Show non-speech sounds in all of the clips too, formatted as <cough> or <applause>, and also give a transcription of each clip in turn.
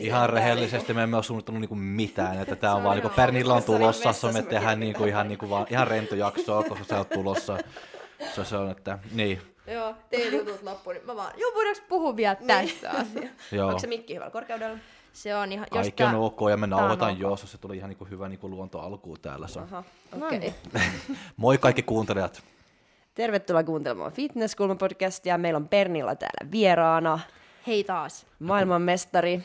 Ihan rehellisesti me emme ole suunnittanut niinku mitään, että tämä on vaan niinku Pernilla on tulossa, se me tehdään niinku ihan, niinku vaan, ihan rento jaksoa, koska se on tulossa. Se, se on, että niin. Joo, tein jutut loppuun, niin mä vaan, joo, voidaanko puhua vielä tästä asiasta? Joo. Onko se mikki hyvällä korkeudella? Se on ihan, jos Kaikki on tää- ok ja me on nauhoitan ok. joossa, se tuli ihan niinku hyvä niinku luonto alkuun täällä. Se on. Aha, No okei. niin. <laughs> Moi kaikki kuuntelijat. Tervetuloa kuuntelemaan Fitnesskulma-podcastia. Meillä on Pernilla täällä vieraana, Hei taas. maailmanmestari.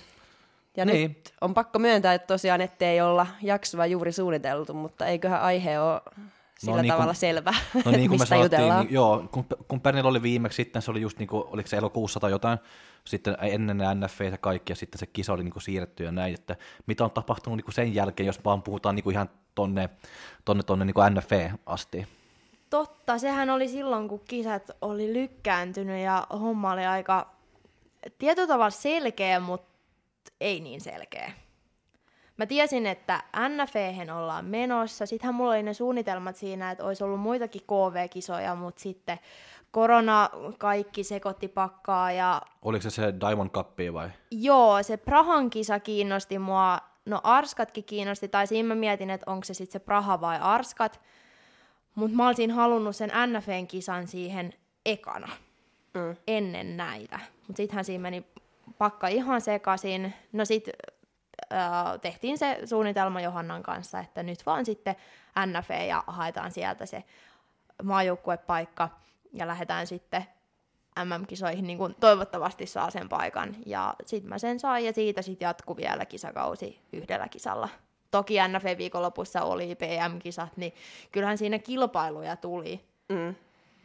Ja Niin. nyt on pakko myöntää, että tosiaan ettei olla jaksoa juuri suunniteltu, mutta eiköhän aihe ole sillä niin kuin- tavalla selvä, No <laughs> niin kuin me mistä sanottiin, jutellaan. niin, joo, kun, kun Pernilla oli viimeksi sitten, se oli just niinku, oliko se elokuussa tai jotain, sitten ennen ja kaikki, ja sitten se kisa oli niinku siirretty ja näin, että mitä on tapahtunut niinku sen jälkeen, jos vaan puhutaan niinku ihan tonne, tonne, tonne niinku NFV asti. Totta, sehän oli silloin, kun kisat oli lykkääntynyt ja homma oli aika tietyllä tavalla selkeä, mutta ei niin selkeä. Mä tiesin, että NFEhen ollaan menossa. Sittenhän mulla oli ne suunnitelmat siinä, että olisi ollut muitakin KV-kisoja, mutta sitten korona kaikki sekoitti pakkaa ja Oliko se se Diamond Cup vai? Joo, se Prahan kisa kiinnosti mua. No Arskatkin kiinnosti, tai siinä mä mietin, että onko se sitten se Praha vai Arskat. Mutta mä olisin halunnut sen NFN kisan siihen ekana, Mm. ennen näitä. Mutta sittenhän siinä meni pakka ihan sekaisin. No sit äh, tehtiin se suunnitelma Johannan kanssa, että nyt vaan sitten NF ja haetaan sieltä se maajoukkuepaikka ja lähdetään sitten MM-kisoihin niin kuin toivottavasti saa sen paikan. Ja sitten mä sen sain ja siitä sitten jatkui vielä kisakausi yhdellä kisalla. Toki NF-viikonlopussa oli PM-kisat, niin kyllähän siinä kilpailuja tuli. Mm.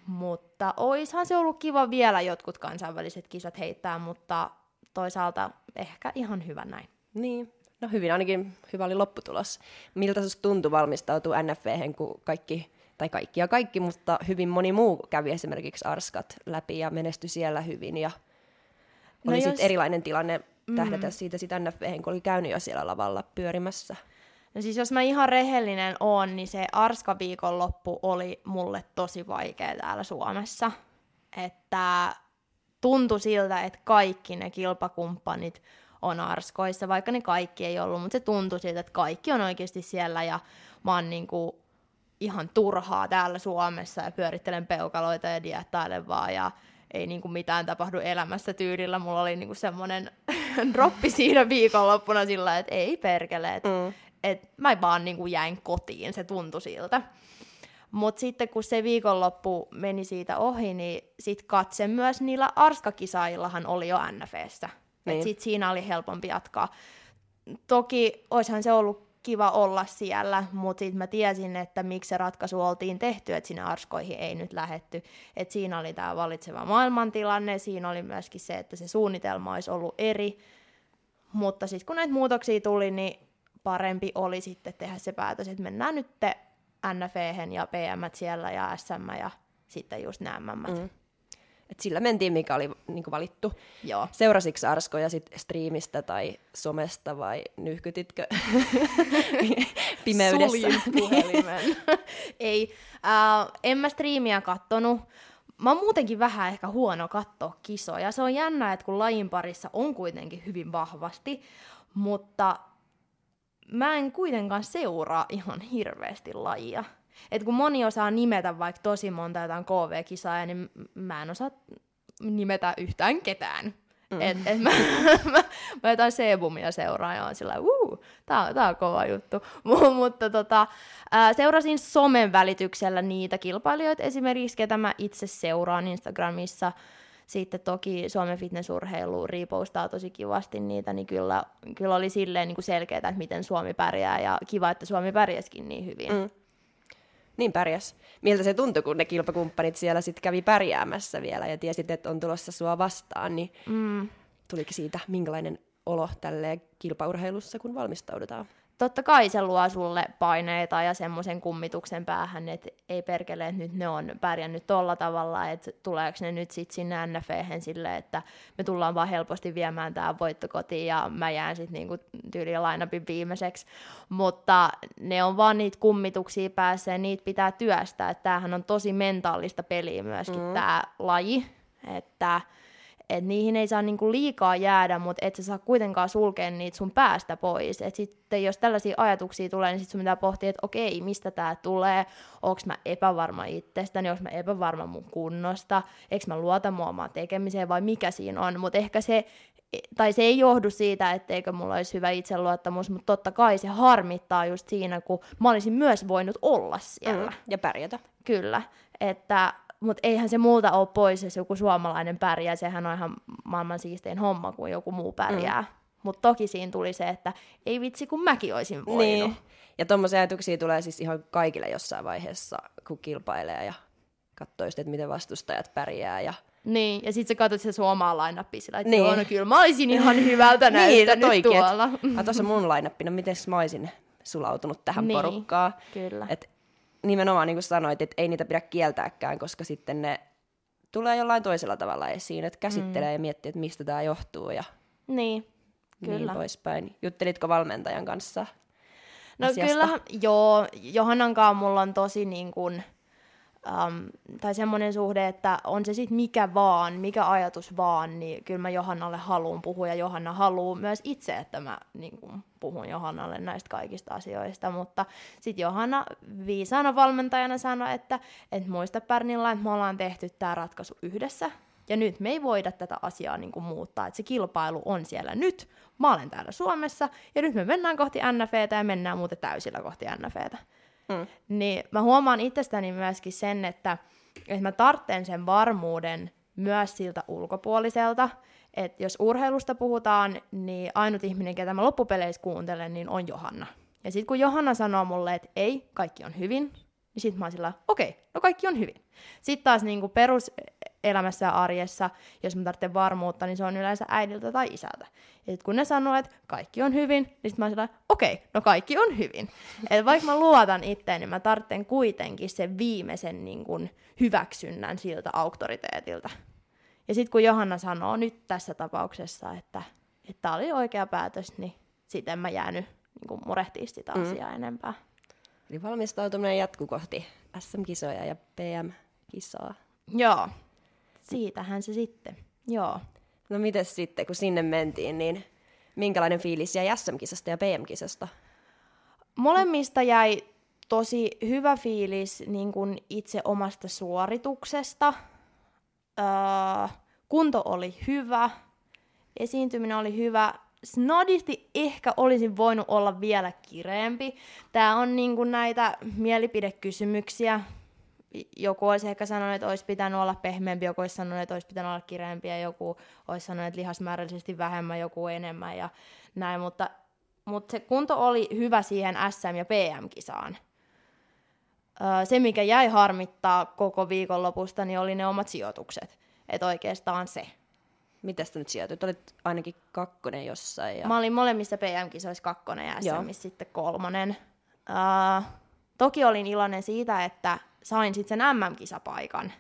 Mutta oishan se ollut kiva vielä jotkut kansainväliset kisat heittää, mutta toisaalta ehkä ihan hyvä näin. Niin, no hyvin ainakin hyvä oli lopputulos. Miltä susta tuntui valmistautua NFVhen, kun kaikki, tai kaikki ja kaikki, mutta hyvin moni muu kävi esimerkiksi Arskat läpi ja menestyi siellä hyvin ja No oli jos- sitten erilainen tilanne tähdätä siitä sit NFVhen, kun oli käynyt jo siellä lavalla pyörimässä. No siis jos mä ihan rehellinen oon, niin se Arska viikonloppu oli mulle tosi vaikea täällä Suomessa. Että tuntui siltä, että kaikki ne kilpakumppanit on Arskoissa, vaikka ne kaikki ei ollut, mutta se tuntui siltä, että kaikki on oikeasti siellä ja mä oon niinku ihan turhaa täällä Suomessa ja pyörittelen peukaloita ja diettailen vaan ja ei niinku mitään tapahdu elämässä tyylillä. Mulla oli niinku semmoinen <laughs> droppi siinä viikonloppuna sillä, että ei perkele, että Mm. et mä vaan niinku jäin kotiin, se tuntui siltä. Mutta sitten kun se viikonloppu meni siitä ohi, niin sit katse myös niillä Arska-kisaillahan oli jo NFssä. Niin. Niin. Sitten siinä oli helpompi jatkaa. Toki olisihan se ollut kiva olla siellä, mutta sitten mä tiesin, että miksi se ratkaisu oltiin tehty, että sinne Arskoihin ei nyt lähetty. Et siinä oli tämä valitseva maailmantilanne, siinä oli myöskin se, että se suunnitelma olisi ollut eri, mutta sitten kun näitä muutoksia tuli, niin parempi oli sitten tehdä se päätös, että mennään nyt NFEhen ja PM siellä ja SM ja sitten just nämä MM. Et sillä mentiin, mikä oli niinku valittu. Joo. Seurasitko Arskoja sit striimistä tai somesta vai nyhkytitkö <laughs> pimeydessä? Suljin puhelimen. <laughs> Ei, äh, en mä striimiä kattonut. Mä oon muutenkin vähän ehkä huono katsoa kisoja. Se on jännä, että kun lajin parissa on kuitenkin hyvin vahvasti, mutta mä en kuitenkaan seuraa ihan hirveästi lajia. Et kun moni osaa nimetä vaikka tosi monta jotain KV-kisaa, niin mä en osaa nimetä yhtään ketään. Mm. Et, et mä, <laughs> mä, mä jotain Sebumia seuraan ja on sillä uu, tää, on- tää on kova juttu. <laughs> Mu- Mutta tota, ää, seurasin somen välityksellä niitä kilpailijoita esimerkiksi, ketä mä itse seuraan Instagramissa. Sitten toki Suomen fitnessurheilu repostaa tosi kivasti niitä, niin kyllä, kyllä oli silleen niin selkeää, että miten Suomi pärjää ja kiva, että Suomi pärjäskin niin hyvin. Mm. Niin pärjäs. Miltä se tuntui, kun ne kilpakumppanit siellä sitten kävi pärjäämässä vielä ja tiesit, että on tulossa sua vastaan, niin Mm. tuliko siitä minkälainen olo tälleen kilpaurheilussa, kun valmistaudutaan? Totta kai se luo sulle paineita ja semmoisen kummituksen päähän, että ei perkele, että nyt ne on pärjännyt tolla tavalla, että tuleeko ne nyt sitten sinne NFEhen sille, että me tullaan vaan helposti viemään tämä voitto kotiin ja mä jään sitten niinku tyyliin lainapin viimeiseksi. Mutta ne on vaan niitä kummituksia päässä ja niitä pitää työstää. Tämähän on tosi mentaalista peliä myöskin mm. tämä laji, että et niihin ei saa niinku liikaa jäädä, mutta et sä saa kuitenkaan sulkea niitä sun päästä pois. Et sitten jos tällaisia ajatuksia tulee, niin sit sun pitää pohtia, että okei, mistä tämä tulee, onko mä epävarma itsestäni, onko mä epävarma mun kunnosta, eikö mä luota mua omaan tekemiseen vai mikä siinä on. Mutta ehkä se, tai se ei johdu siitä, etteikö mulla olisi hyvä itseluottamus, mutta totta kai se harmittaa just siinä, kun mä olisin myös voinut olla siellä. Mm, ja pärjätä. Kyllä, että mutta eihän se multa ole pois, jos joku suomalainen pärjää. Sehän on ihan maailman siistein homma, kun joku muu pärjää. Mm. Mutta toki siinä tuli se, että ei vitsi, kun mäkin olisin voinut. Niin. Ja tuommoisia ajatuksia tulee siis ihan kaikille jossain vaiheessa, kun kilpailee ja katsoo että miten vastustajat pärjää. Ja... Niin, ja sitten sä katsot se suomaa lainappi sillä, että niin. joo, no kyllä mä olisin ihan hyvältä <laughs> näyttänyt niin, tuolla. Ah, tuossa mun lainappi, no miten mä olisin sulautunut tähän niin, porukkaan. Kyllä. Et nimenomaan niin kuin sanoit, että ei niitä pidä kieltääkään, koska sitten ne tulee jollain toisella tavalla esiin, että käsittelee mm. ja miettii, että mistä tämä johtuu ja niin, niin kyllä. poispäin. Juttelitko valmentajan kanssa No asiasta? kyllä, joo. Johannankaan mulla on tosi niin kuin, um, tai semmoinen suhde, että on se sitten mikä vaan, mikä ajatus vaan, niin kyllä mä Johannalle haluan puhua ja Johanna haluaa myös itse, että mä niin kuin, puhun Johannalle näistä kaikista asioista, mutta sitten Johanna viisaana valmentajana sanoi, että et muista Pärnillä, että me ollaan tehty tämä ratkaisu yhdessä, ja nyt me ei voida tätä asiaa niin kuin muuttaa, että se kilpailu on siellä nyt, mä olen täällä Suomessa, ja nyt me mennään kohti NFEtä ja mennään muuten täysillä kohti NFEtä. Mm. Niin mä huomaan itsestäni myöskin sen, että, että mä tartten sen varmuuden myös siltä ulkopuoliselta, että jos urheilusta puhutaan, niin ainut ihminen, ketä mä loppupeleissä kuuntelen, niin on Johanna. Ja sitten kun Johanna sanoo mulle, että ei, kaikki on hyvin, niin sitten mä oon sillä, okei, okay, no kaikki on hyvin. Sitten taas niin kuin peruselämässä ja arjessa, jos mä tarvitsen varmuutta, niin se on yleensä äidiltä tai isältä. Ja sit kun ne sanoo, että kaikki on hyvin, niin sitten mä oon sillä, okei, okay, no kaikki on hyvin. Et vaikka mä luotan itteen, niin mä tarvitsen kuitenkin sen viimeisen niin kuin, hyväksynnän siltä auktoriteetilta. Ja sitten kun Johanna sanoo nyt tässä tapauksessa, että tämä oli oikea päätös, niin sitten mä jäänyt niin murehtia sitä mm. asiaa enempää. Eli valmistautuminen jatkuu kohti SM-kisoja ja PM-kisaa. Joo, siitähän se sitten. Joo. No miten sitten, kun sinne mentiin, niin minkälainen fiilis jäi SM-kisasta ja PM-kisasta? Molemmista jäi tosi hyvä fiilis niin kuin itse omasta suorituksesta. Öö, kunto oli hyvä, esiintyminen oli hyvä, snadisti ehkä olisin voinut olla vielä kireempi. Tämä on niin kuin näitä mielipidekysymyksiä. Joku olisi ehkä sanonut, että olisi pitänyt olla pehmeämpi, joku olisi sanonut, että olisi pitänyt olla kireempi, ja joku olisi sanonut, että lihasmäärällisesti vähemmän, joku enemmän ja näin, mutta, mutta se kunto oli hyvä siihen SM- ja PM-kisaan. Se, mikä jäi harmittaa koko viikonlopusta, niin oli ne omat sijoitukset. Että oikeastaan se. Miten sä nyt sijoitut? Olit ainakin kakkonen jossain. Ja... Mä olin molemmissa PM-kisoissa kakkonen ja SMissä sitten kolmonen. Uh, toki olin iloinen siitä, että sain sitten sen MM-kisapaikan.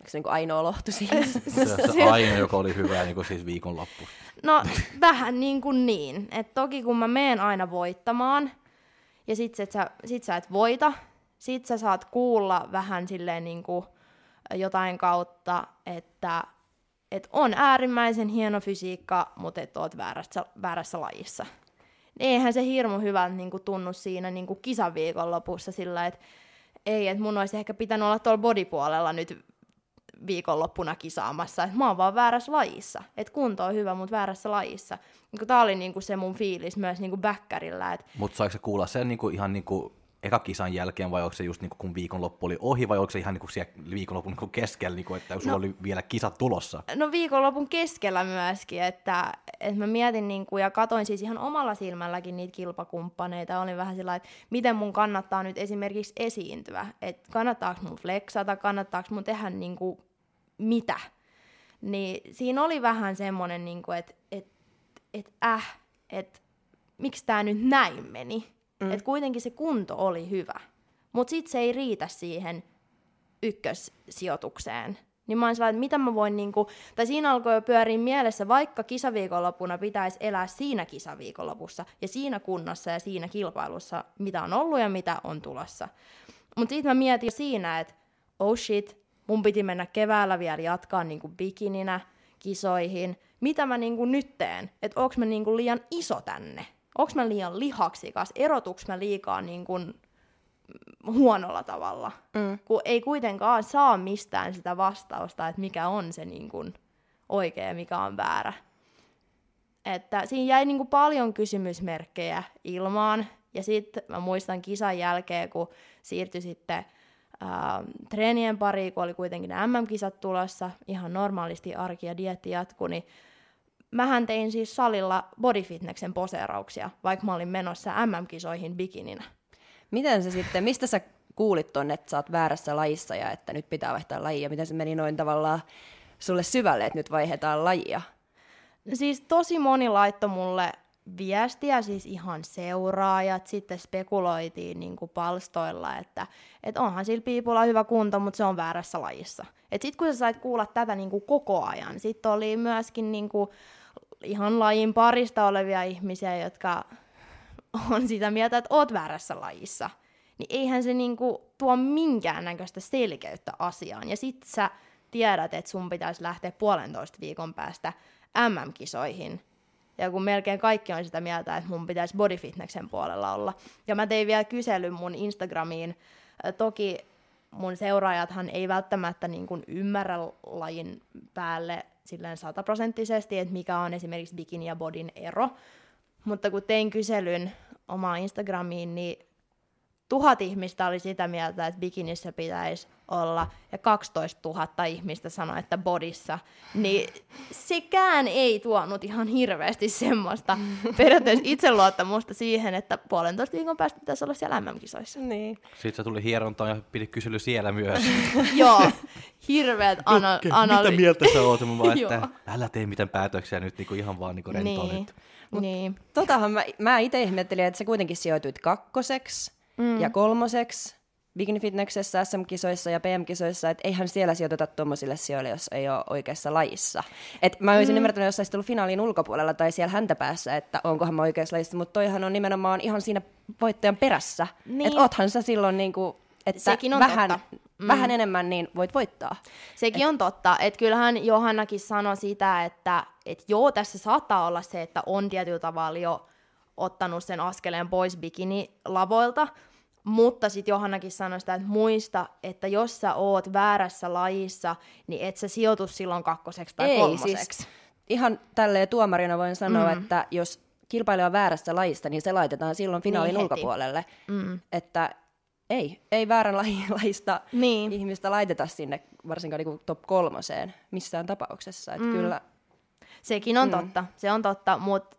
Onko se niin ainoa lohtu <laughs> siinä? se, se ainoa, joka oli hyvä niin kuin siis viikonloppu. No vähän niin kuin niin. Et toki kun mä meen aina voittamaan, ja sit, sit, sä, sit sä et voita, sit sä saat kuulla vähän silleen niin kuin jotain kautta, että et on äärimmäisen hieno fysiikka, mutta et oot väärässä, väärässä lajissa. Eihän se hirmu hyvältä niin kuin, tunnu siinä niin kuin kisaviikon lopussa sillä, että ei, että mun olisi ehkä pitänyt olla tuolla bodypuolella nyt viikonloppuna kisaamassa, että mä oon vaan väärässä lajissa. Että kunto on hyvä, mutta väärässä lajissa. Niin Tämä oli niinku se mun fiilis myös niinku backerillä. Et... Mutta saiko se kuulla sen niinku ihan niinku eka kisan jälkeen, vai onko se just niin kuin, kun viikonloppu oli ohi, vai onko se ihan niin kuin siellä viikonlopun niin keskellä, niin kuin, että sulla no, oli vielä kisat tulossa? No viikonlopun keskellä myöskin, että, että mä mietin niin kuin, ja katoin siis ihan omalla silmälläkin niitä kilpakumppaneita, olin vähän sillä että miten mun kannattaa nyt esimerkiksi esiintyä, että kannattaako mun flexata, kannattaako mun tehdä niin kuin, mitä. Niin siinä oli vähän semmoinen, niin kuin, että, että, että äh, että miksi tämä nyt näin meni. Mm. Että kuitenkin se kunto oli hyvä. Mutta sitten se ei riitä siihen ykkössijoitukseen. Niin mä oon että mitä mä voin, niinku, tai siinä alkoi jo pyöriä mielessä, vaikka kisaviikonloppuna pitäisi elää siinä kisaviikonlopussa ja siinä kunnossa ja siinä kilpailussa, mitä on ollut ja mitä on tulossa. Mutta sitten mä mietin siinä, että oh shit, mun piti mennä keväällä vielä jatkaa niinku bikininä kisoihin. Mitä mä niinku nyt teen? Että onko mä niinku liian iso tänne? Onko mä liian lihaksikas? Erotuks mä liikaa niinku huonolla tavalla? Mm. Kun ei kuitenkaan saa mistään sitä vastausta, että mikä on se niinku oikea ja mikä on väärä. Että siinä jäi niinku paljon kysymysmerkkejä ilmaan. Ja sitten mä muistan kisan jälkeen, kun siirtyi sitten ää, treenien pari, kun oli kuitenkin ne MM-kisat tulossa, ihan normaalisti arki ja dietti jatkui, niin mähän tein siis salilla bodyfitneksen poseerauksia, vaikka mä olin menossa MM-kisoihin bikininä. Miten se sitten, mistä sä kuulit ton, että sä oot väärässä lajissa ja että nyt pitää vaihtaa lajia? Miten se meni noin tavallaan sulle syvälle, että nyt vaihdetaan lajia? Siis tosi moni laittoi mulle viestiä, siis ihan seuraajat, sitten spekuloitiin niin kuin palstoilla, että et onhan sillä piipulla hyvä kunto, mutta se on väärässä lajissa. Sitten kun sä sait kuulla tätä niin kuin koko ajan, sitten oli myöskin niin kuin ihan lajin parista olevia ihmisiä, jotka on sitä mieltä, että oot väärässä lajissa. Niin eihän se niin kuin tuo minkäännäköistä selkeyttä asiaan. Ja sit sä tiedät, että sun pitäisi lähteä puolentoista viikon päästä MM-kisoihin, ja kun melkein kaikki on sitä mieltä, että mun pitäisi bodyfitneksen puolella olla. Ja mä tein vielä kyselyn mun Instagramiin. Toki mun seuraajathan ei välttämättä niin kuin ymmärrä lajin päälle silleen sataprosenttisesti, että mikä on esimerkiksi bikini ja bodin ero. Mutta kun tein kyselyn omaan Instagramiin, niin tuhat ihmistä oli sitä mieltä, että bikinissä pitäisi olla, ja 12 000 ihmistä sanoi, että bodissa, niin sekään ei tuonut ihan hirveästi semmoista periaatteessa itseluottamusta siihen, että puolentoista viikon päästä pitäisi olla siellä MM-kisoissa. Niin. Sitten se tuli hierontaan ja pidi kysely siellä myös. <laughs> Joo, hirveät ana- okay, anali- Mitä mieltä sä oot? Mä vaan, <laughs> että älä tee mitään päätöksiä nyt niin kuin ihan vaan niin kuin rentoa niin. nyt. Mut niin. Totahan mä, mä itse ihmettelin, että sä kuitenkin sijoituit kakkoseksi mm. ja kolmoseksi Bikini Fitnessessä, SM-kisoissa ja PM-kisoissa, että eihän siellä sijoiteta tuommoisille sijoille, jos ei ole oikeassa lajissa. Et mä olisin mm. ymmärtänyt, jos olisi tullut finaalin ulkopuolella tai siellä häntä päässä, että onkohan mä oikeassa lajissa, mutta toihan on nimenomaan ihan siinä voittajan perässä. Niin. Että oothan sä silloin niinku, että Sekin on vähän, totta. mm. vähän enemmän niin voit voittaa. Sekin Et... on totta, että kyllähän Johannakin sanoi sitä, että et joo, tässä saattaa olla se, että on tietyllä tavalla jo ottanut sen askeleen pois bikini-lavoilta, mutta sitten Johannakin sanoi sitä, että muista, että jos sä oot väärässä lajissa, niin et sä sijoitu silloin kakkoseksi tai Ei, kolmoseksi. Siis, ihan tälleen tuomarina voin sanoa, mm. että jos kilpailija on väärästä lajista, niin se laitetaan silloin finaalin Niin heti. ulkopuolelle. Mm. Että ei, ei väärän laji, <laughs> lajista Niin. ihmistä laiteta sinne varsinkaan niin top kolmoseen missään tapauksessa. Että Mm. kyllä, Sekin on Mm. totta, se on totta, mutta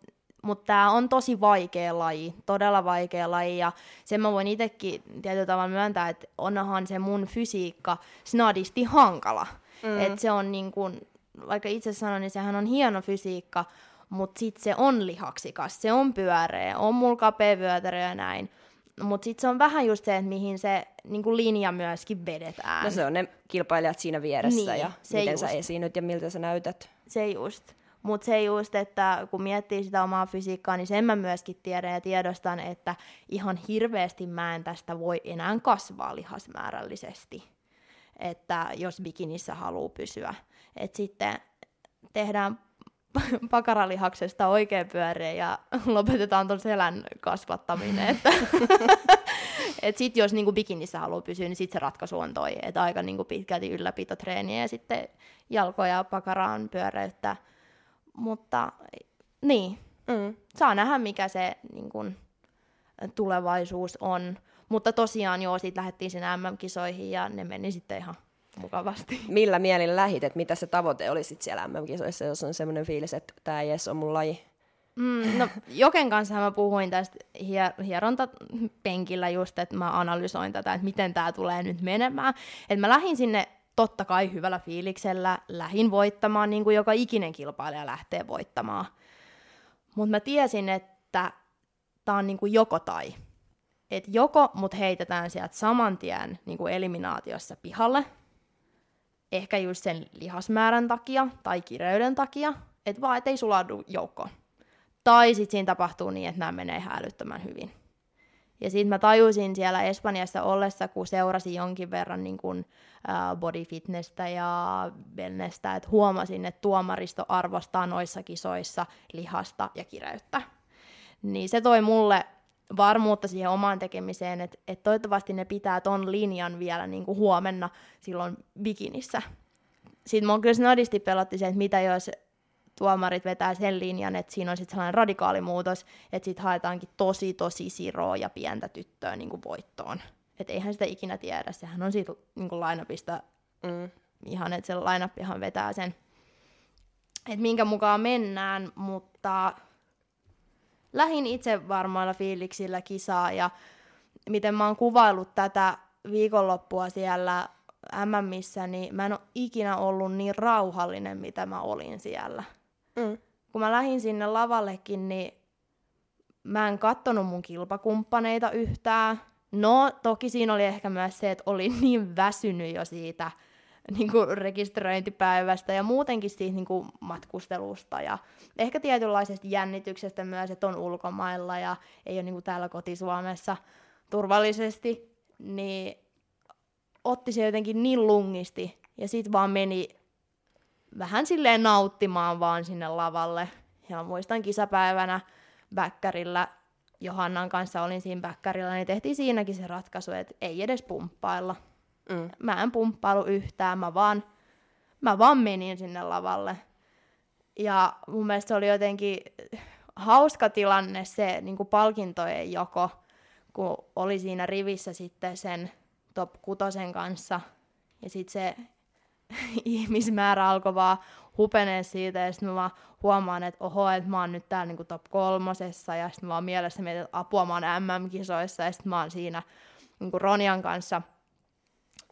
mutta tämä on tosi vaikea laji, todella vaikea laji, ja sen mä voin itsekin tietyllä tavalla myöntää, että onhan se mun fysiikka snadisti hankala. Mm. Et se on niin kun, vaikka itse sanon, niin sehän on hieno fysiikka, mutta sitten se on lihaksikas, se on pyöreä, on mulla kapea vyötärö ja näin. Mutta sitten se on vähän just se, että mihin se niin linja myöskin vedetään. no se on ne kilpailijat siinä vieressä Niin, ja se miten just. sä esiinnyt ja miltä sä näytät. Se just. Mutta se just, että kun miettii sitä omaa fysiikkaa, niin sen mä myöskin tiedän ja tiedostan, että ihan hirveästi mä en tästä voi enää kasvaa lihasmäärällisesti, että jos bikinissä haluaa pysyä. Et sitten tehdään <laughs> pakaralihaksesta oikein pyöreä ja <laughs> lopetetaan tuon selän kasvattaminen. Että <laughs> et sit jos niinku bikinissä haluaa pysyä, niin sit se ratkaisu on toi, että aika niinku pitkälti ylläpitotreeniä ja sitten jalkoja pakaraan pyöreyttä. Mutta niin, Mm. saa nähdä mikä se niin kun, tulevaisuus on. Mutta tosiaan joo, sit lähdettiin sinne MM-kisoihin ja ne meni sitten ihan mukavasti. Millä mielin lähit, että mitä se tavoite oli sit siellä MM-kisoissa, jos on semmoinen fiilis, että tämä jes on mun laji? Mm, no, Joken kanssa mä puhuin tästä hier- hierontapenkillä just, että mä analysoin tätä, että miten tämä tulee nyt menemään. Että mä lähdin sinne totta kai hyvällä fiiliksellä, lähin voittamaan, niin kuin joka ikinen kilpailija lähtee voittamaan. Mutta mä tiesin, että tää on niinku joko tai. Et joko mut heitetään sieltä saman tien niinku eliminaatiossa pihalle, ehkä just sen lihasmäärän takia tai kireyden takia, että vaan et ei sulaudu joukkoon. Tai sitten siinä tapahtuu niin, että nämä menee ihan älyttömän hyvin. Ja sitten mä tajusin siellä Espanjassa ollessa, kun seurasin jonkin verran niin kun, äh, body fitnessä ja wellnessä, että huomasin, että tuomaristo arvostaa noissa kisoissa lihasta ja kireyttä. Niin se toi mulle varmuutta siihen omaan tekemiseen, että, että toivottavasti ne pitää ton linjan vielä niin huomenna silloin bikinissä. Sitten mun kyllä snadisti pelotti se, että mitä jos tuomarit vetää sen linjan, että siinä on sitten sellainen radikaali muutos, että sitten haetaankin tosi tosi siroa ja pientä tyttöä niin kuin voittoon. Että eihän sitä ikinä tiedä, sehän on siitä niin kuin lainapista mm. ihan, että se lainappihan vetää sen, että minkä mukaan mennään, mutta lähin itse varmoilla fiiliksillä kisaa ja miten mä oon kuvaillut tätä viikonloppua siellä MMissä, niin mä en ole ikinä ollut niin rauhallinen, mitä mä olin siellä. Mm. Kun mä lähdin sinne lavallekin, niin mä en kattonut mun kilpakumppaneita yhtään. No, toki siinä oli ehkä myös se, että olin <laughs> niin väsynyt jo siitä niin kuin rekisteröintipäivästä ja muutenkin siitä niin kuin matkustelusta ja ehkä tietynlaisesta jännityksestä myös, että on ulkomailla ja ei ole niin kuin täällä kotisuomessa turvallisesti, niin otti se jotenkin niin lungisti ja sitten vaan meni vähän silleen nauttimaan vaan sinne lavalle. Ja muistan kisapäivänä Bäkkärillä, Johannan kanssa olin siinä Bäkkärillä, niin tehtiin siinäkin se ratkaisu, että ei edes pumppailla. Mm. Mä en pumppailu yhtään, mä vaan, mä vaan menin sinne lavalle. Ja mun mielestä se oli jotenkin hauska tilanne se niin kuin palkintojen joko, kun oli siinä rivissä sitten sen top kutosen kanssa. Ja sitten se <laughs> ihmismäärä alkoi vaan hupenee siitä, ja sitten mä vaan huomaan, että oho, että mä oon nyt täällä niinku top kolmosessa, ja sitten mä vaan mielessä mietin, että apua, mä oon MM-kisoissa, ja sitten mä oon siinä niinku Ronian kanssa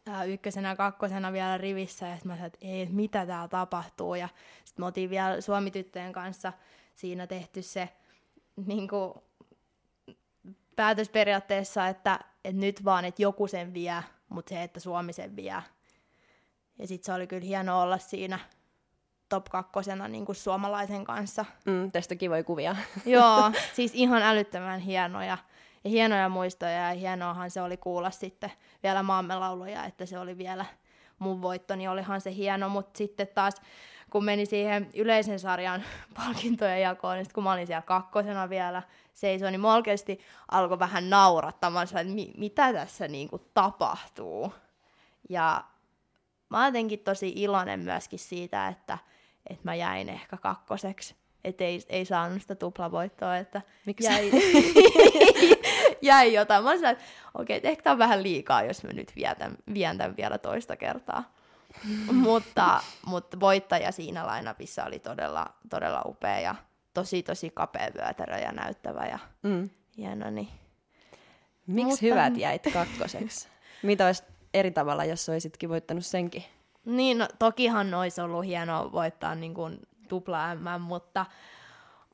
ää, ykkösenä ja kakkosena vielä rivissä, ja sitten mä sanoin, että ei, mitä täällä tapahtuu, ja sitten me oltiin vielä Suomi-tyttöjen kanssa siinä tehty se niinku, päätös periaatteessa, että, että nyt vaan, että joku sen vie, mutta se, että Suomi sen vie, ja sitten se oli kyllä hieno olla siinä top kakkosena niin kuin suomalaisen kanssa. Mm, tästä kivoja kuvia. <laughs> Joo, <laughs> siis ihan älyttömän hienoja. Ja hienoja muistoja ja hienoahan se oli kuulla sitten vielä maamme lauluja, että se oli vielä mun voitto, niin olihan se hieno, mutta sitten taas kun meni siihen yleisen sarjan <laughs> palkintojen jakoon, niin kun mä olin siellä kakkosena vielä seisoin, niin mä oikeasti alkoi vähän naurattamaan, että mi- mitä tässä niinku tapahtuu. Ja mä oon jotenkin tosi iloinen myöskin siitä, että, että mä jäin ehkä kakkoseksi. Että ei, ei saanut sitä tuplavoittoa, että Miksi? jäi, <laughs> <laughs> jäi jotain. Mä olin että okei, okay, ehkä tää on vähän liikaa, jos mä nyt vietän, vien tämän vielä toista kertaa. <laughs> mutta, mutta voittaja siinä lainapissa oli todella, todella upea ja tosi tosi kapea vyötärö ja näyttävä ja mm. hieno. Niin. Miksi mutta... hyvät jäit kakkoseksi? Mitä olisi eri tavalla, jos olisitkin voittanut senkin. Niin, no, tokihan olisi ollut hienoa voittaa niin kuin tupla M, mutta,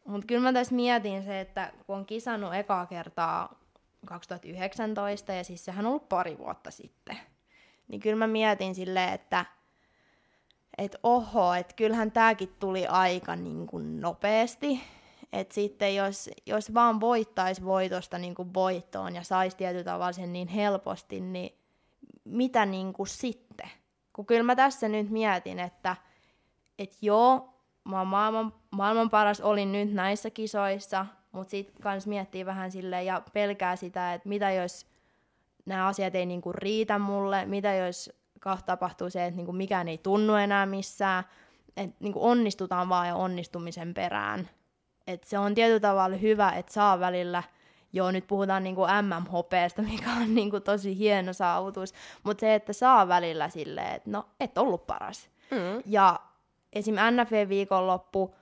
mutta kyllä mä tässä mietin se, että kun on kisannut ekaa kertaa 2019, ja siis sehän on ollut pari vuotta sitten, niin kyllä mä mietin silleen, että et oho, että kyllähän tämäkin tuli aika niin kuin nopeasti, että sitten jos, jos vaan voittaisi voitosta niin kuin voittoon ja saisi tietyllä tavalla sen niin helposti, niin mitä niin kuin sitten? Kun kyllä mä tässä nyt mietin, että et joo, mä oon maailman, maailman paras olin nyt näissä kisoissa, mutta sitten kans miettii vähän silleen ja pelkää sitä, että mitä jos nämä asiat ei niinku riitä mulle, mitä jos tapahtuu se, että niinku mikään ei tunnu enää missään, että niinku onnistutaan vaan ja onnistumisen perään. Et se on tietyllä tavalla hyvä, että saa välillä – joo, nyt puhutaan niinku MM-hopeesta, mikä on niinku tosi hieno saavutus, mutta se, että saa välillä silleen, että no, et ollut paras. Mm. Ja esim. NFV-viikonloppu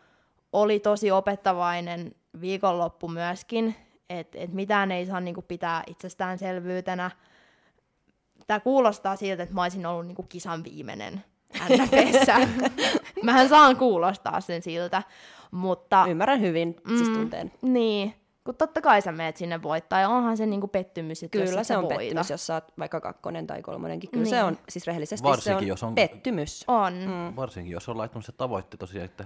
oli tosi opettavainen viikonloppu myöskin, että et mitään ei saa niinku pitää itsestäänselvyytenä. Tämä kuulostaa siltä, että mä olisin ollut niinku kisan viimeinen NFVssä. <laughs> Mähän saan kuulostaa sen siltä, mutta... Ymmärrän hyvin, siis mm, tunteen. Niin, Kun totta kai sä meet sinne voittaa, ja onhan se niinku pettymys, että Kyllä jos se on voita. pettymys, jos sä oot vaikka kakkonen tai kolmonenkin. Kyllä Niin. se on, siis rehellisesti Varsinkin, se on, jos on- pettymys. On. Mm. Varsinkin, jos on laittanut se tavoitte tosiaan, että,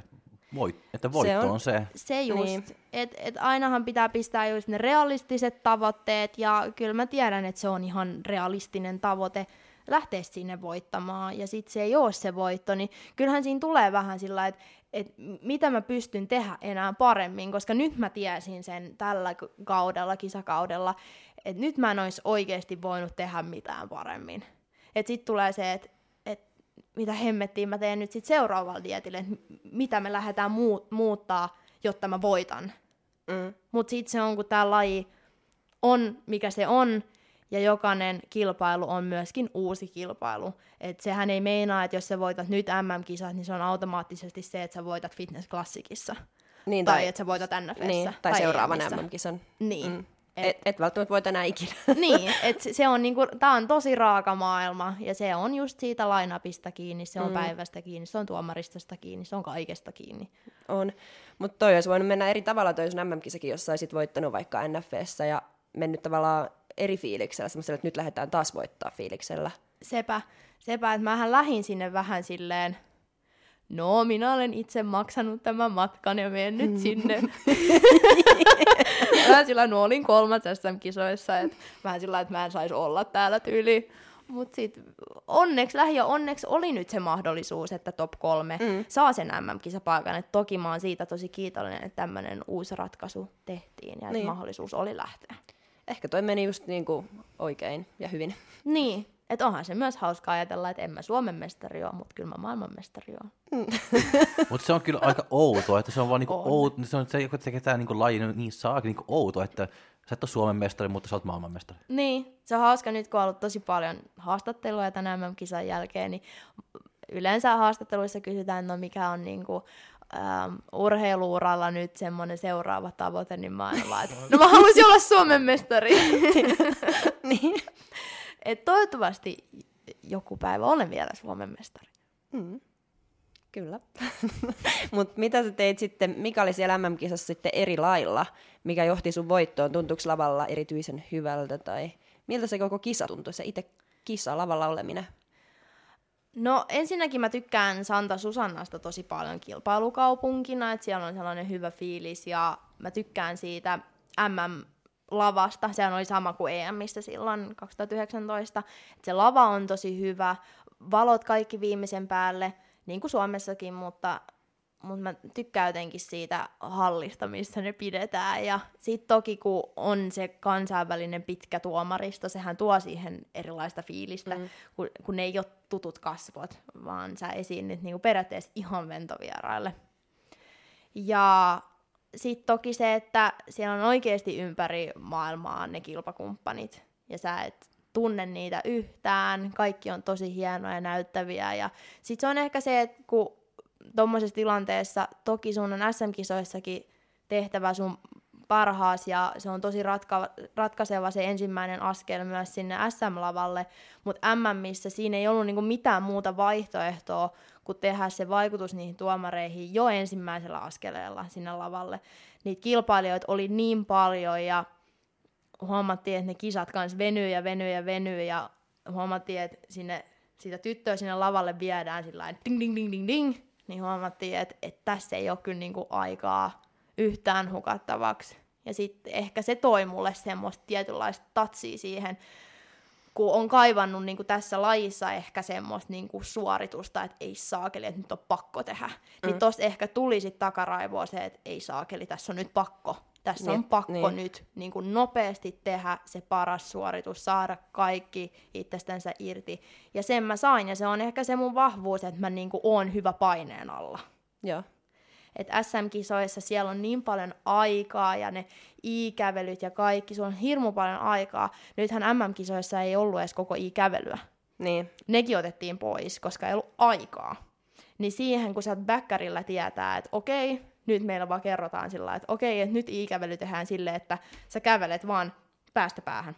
voit, että voitto on- on, on se. Se just, Niin. niin. että et ainahan pitää pistää just ne realistiset tavoitteet, ja kyllä mä tiedän, että se on ihan realistinen tavoite lähteä sinne voittamaan, ja sitten se ei ole se voitto, niin kyllähän siinä tulee vähän sillä että et mitä mä pystyn tehdä enää paremmin, koska nyt mä tiesin sen tällä kaudella, kisakaudella, että nyt mä en olisi oikeasti voinut tehdä mitään paremmin. Että sitten tulee se, että et mitä hemmettiin mä teen nyt sit seuraavalla dietillä, että mitä me lähdetään muut, muuttaa, jotta mä voitan. Mm. Mutta sitten se on, kun tämä laji on, mikä se on, ja jokainen kilpailu on myöskin uusi kilpailu. Et sehän ei meinaa, että jos sä voitat nyt MM-kisat, niin se on automaattisesti se, että sä voitat fitnessklassikissa. Niin, Tai, tai että sä voitat NFssä. niin, tai, seuraavan EMissä. MM-kisan. Niin. Mm. Et, Et, et välttämättä voita enää ikinä. <laughs> niin, <laughs> että se, on niinku, tää on tosi raaka maailma, ja se on just siitä lainapista kiinni, se on Mm. päivästä kiinni, se on tuomaristosta kiinni, se on kaikesta kiinni. On. Mutta toi olisi voinut mennä eri tavalla toi sun MM-kisakin, jos sä voittanut vaikka NFssä ja mennyt tavallaan eri fiiliksellä, semmoisella, että nyt lähdetään taas voittaa fiiliksellä. sepä, sepä että mähän lähin sinne vähän silleen, no minä olen itse maksanut tämän matkan ja menen nyt sinne. <laughs> vähän sillä no olin kolmas SM-kisoissa, että vähän sillä että mä en saisi olla täällä tyyli. Mutta sitten onneksi lähi onneksi oli nyt se mahdollisuus, että top kolme Mm. mm. saa sen MM-kisapaikan. Et toki mä oon siitä tosi kiitollinen, että tämmöinen uusi ratkaisu tehtiin ja että Niin. mahdollisuus oli lähteä. Ehkä toi meni just niinku oikein ja hyvin. Niin, että onhan se myös hauska ajatella, että en mä Suomen mestari ole, mutta kyllä mä maailmanmestari oon. <laughs> Mutta se on kyllä aika outoa, että se on vaan niinku On. outo, se on se, joka tekee tämä niinku laji niin saakin niinku outo, että sä et ole Suomen mestari, mutta sä oot maailmanmestari. Niin, se on hauska nyt, kun on ollut tosi paljon haastatteluja tänään MM-kisan jälkeen, niin yleensä haastatteluissa kysytään, no mikä on niinku, ähm, urheiluuralla nyt semmoinen seuraava tavoite, niin mä aina vaan, että no mä haluaisin olla Suomen mestari. <laughs> niin. Et toivottavasti joku päivä olen vielä Suomen mestari. Mm. Kyllä. <laughs> Mutta mitä sä teit sitten, mikä oli siellä MM-kisassa sitten eri lailla? Mikä johti sun voittoon? Tuntuuko lavalla erityisen hyvältä tai miltä se koko kisa tuntui, se itse kisa, lavalla oleminen? No ensinnäkin mä tykkään Santa Susannasta tosi paljon kilpailukaupunkina, että siellä on sellainen hyvä fiilis ja mä tykkään siitä MM-lavasta, sehän oli sama kuin EMissä silloin 2019, että se lava on tosi hyvä, valot kaikki viimeisen päälle, niin kuin Suomessakin, mutta, mutta mä tykkään jotenkin siitä hallista, missä ne pidetään. Ja sitten toki, kun on se kansainvälinen pitkä tuomaristo, sehän tuo siihen erilaista fiilistä, mm. kun, kun ne ei ole tutut kasvot, vaan sä esiinnyt niinku periaatteessa ihan ventovieraille. Ja sitten toki se, että siellä on oikeasti ympäri maailmaa ne kilpakumppanit, ja sä et tunne niitä yhtään, kaikki on tosi hienoja ja näyttäviä, ja sitten se on ehkä se, että kun tuommoisessa tilanteessa, toki sun on SM-kisoissakin tehtävä sun parhaas ja se on tosi ratka- ratkaiseva se ensimmäinen askel myös sinne SM-lavalle, mutta MMissä siinä ei ollut niinku mitään muuta vaihtoehtoa kuin tehdä se vaikutus niihin tuomareihin jo ensimmäisellä askeleella sinne lavalle. Niitä kilpailijoita oli niin paljon ja huomattiin, että ne kisat kanssa venyy ja venyy ja venyy ja huomattiin, että sinne, sitä tyttöä sinne lavalle viedään sillä ding ding ding ding ding, niin huomattiin, että, että tässä ei ole kyllä niinku aikaa yhtään hukattavaksi. Ja sitten ehkä se toi mulle semmoista tietynlaista tatsia siihen, kun on kaivannut niin kuin tässä lajissa ehkä semmoista niin kuin suoritusta, että ei saakeli, että nyt on pakko tehdä. Mm. Niin tosta ehkä tuli sitten takaraivoa se, että ei saakeli, tässä on nyt pakko. Tässä Niin, on pakko niin. nyt niin kuin nopeasti tehdä se paras suoritus, saada kaikki itsestänsä irti. Ja sen mä sain, ja se on ehkä se mun vahvuus, että mä niin kuin oon hyvä paineen alla. Joo. Et SM-kisoissa siellä on niin paljon aikaa ja ne i-kävelyt ja kaikki, sulla on hirmu paljon aikaa. Nythän MM-kisoissa ei ollut edes koko i-kävelyä. Niin. Nekin otettiin pois, koska ei ollut aikaa. Niin siihen, kun sä oot tietää, että okei, nyt meillä vaan kerrotaan sillä että okei, että nyt i-kävely tehdään silleen, että sä kävelet vaan päästä päähän.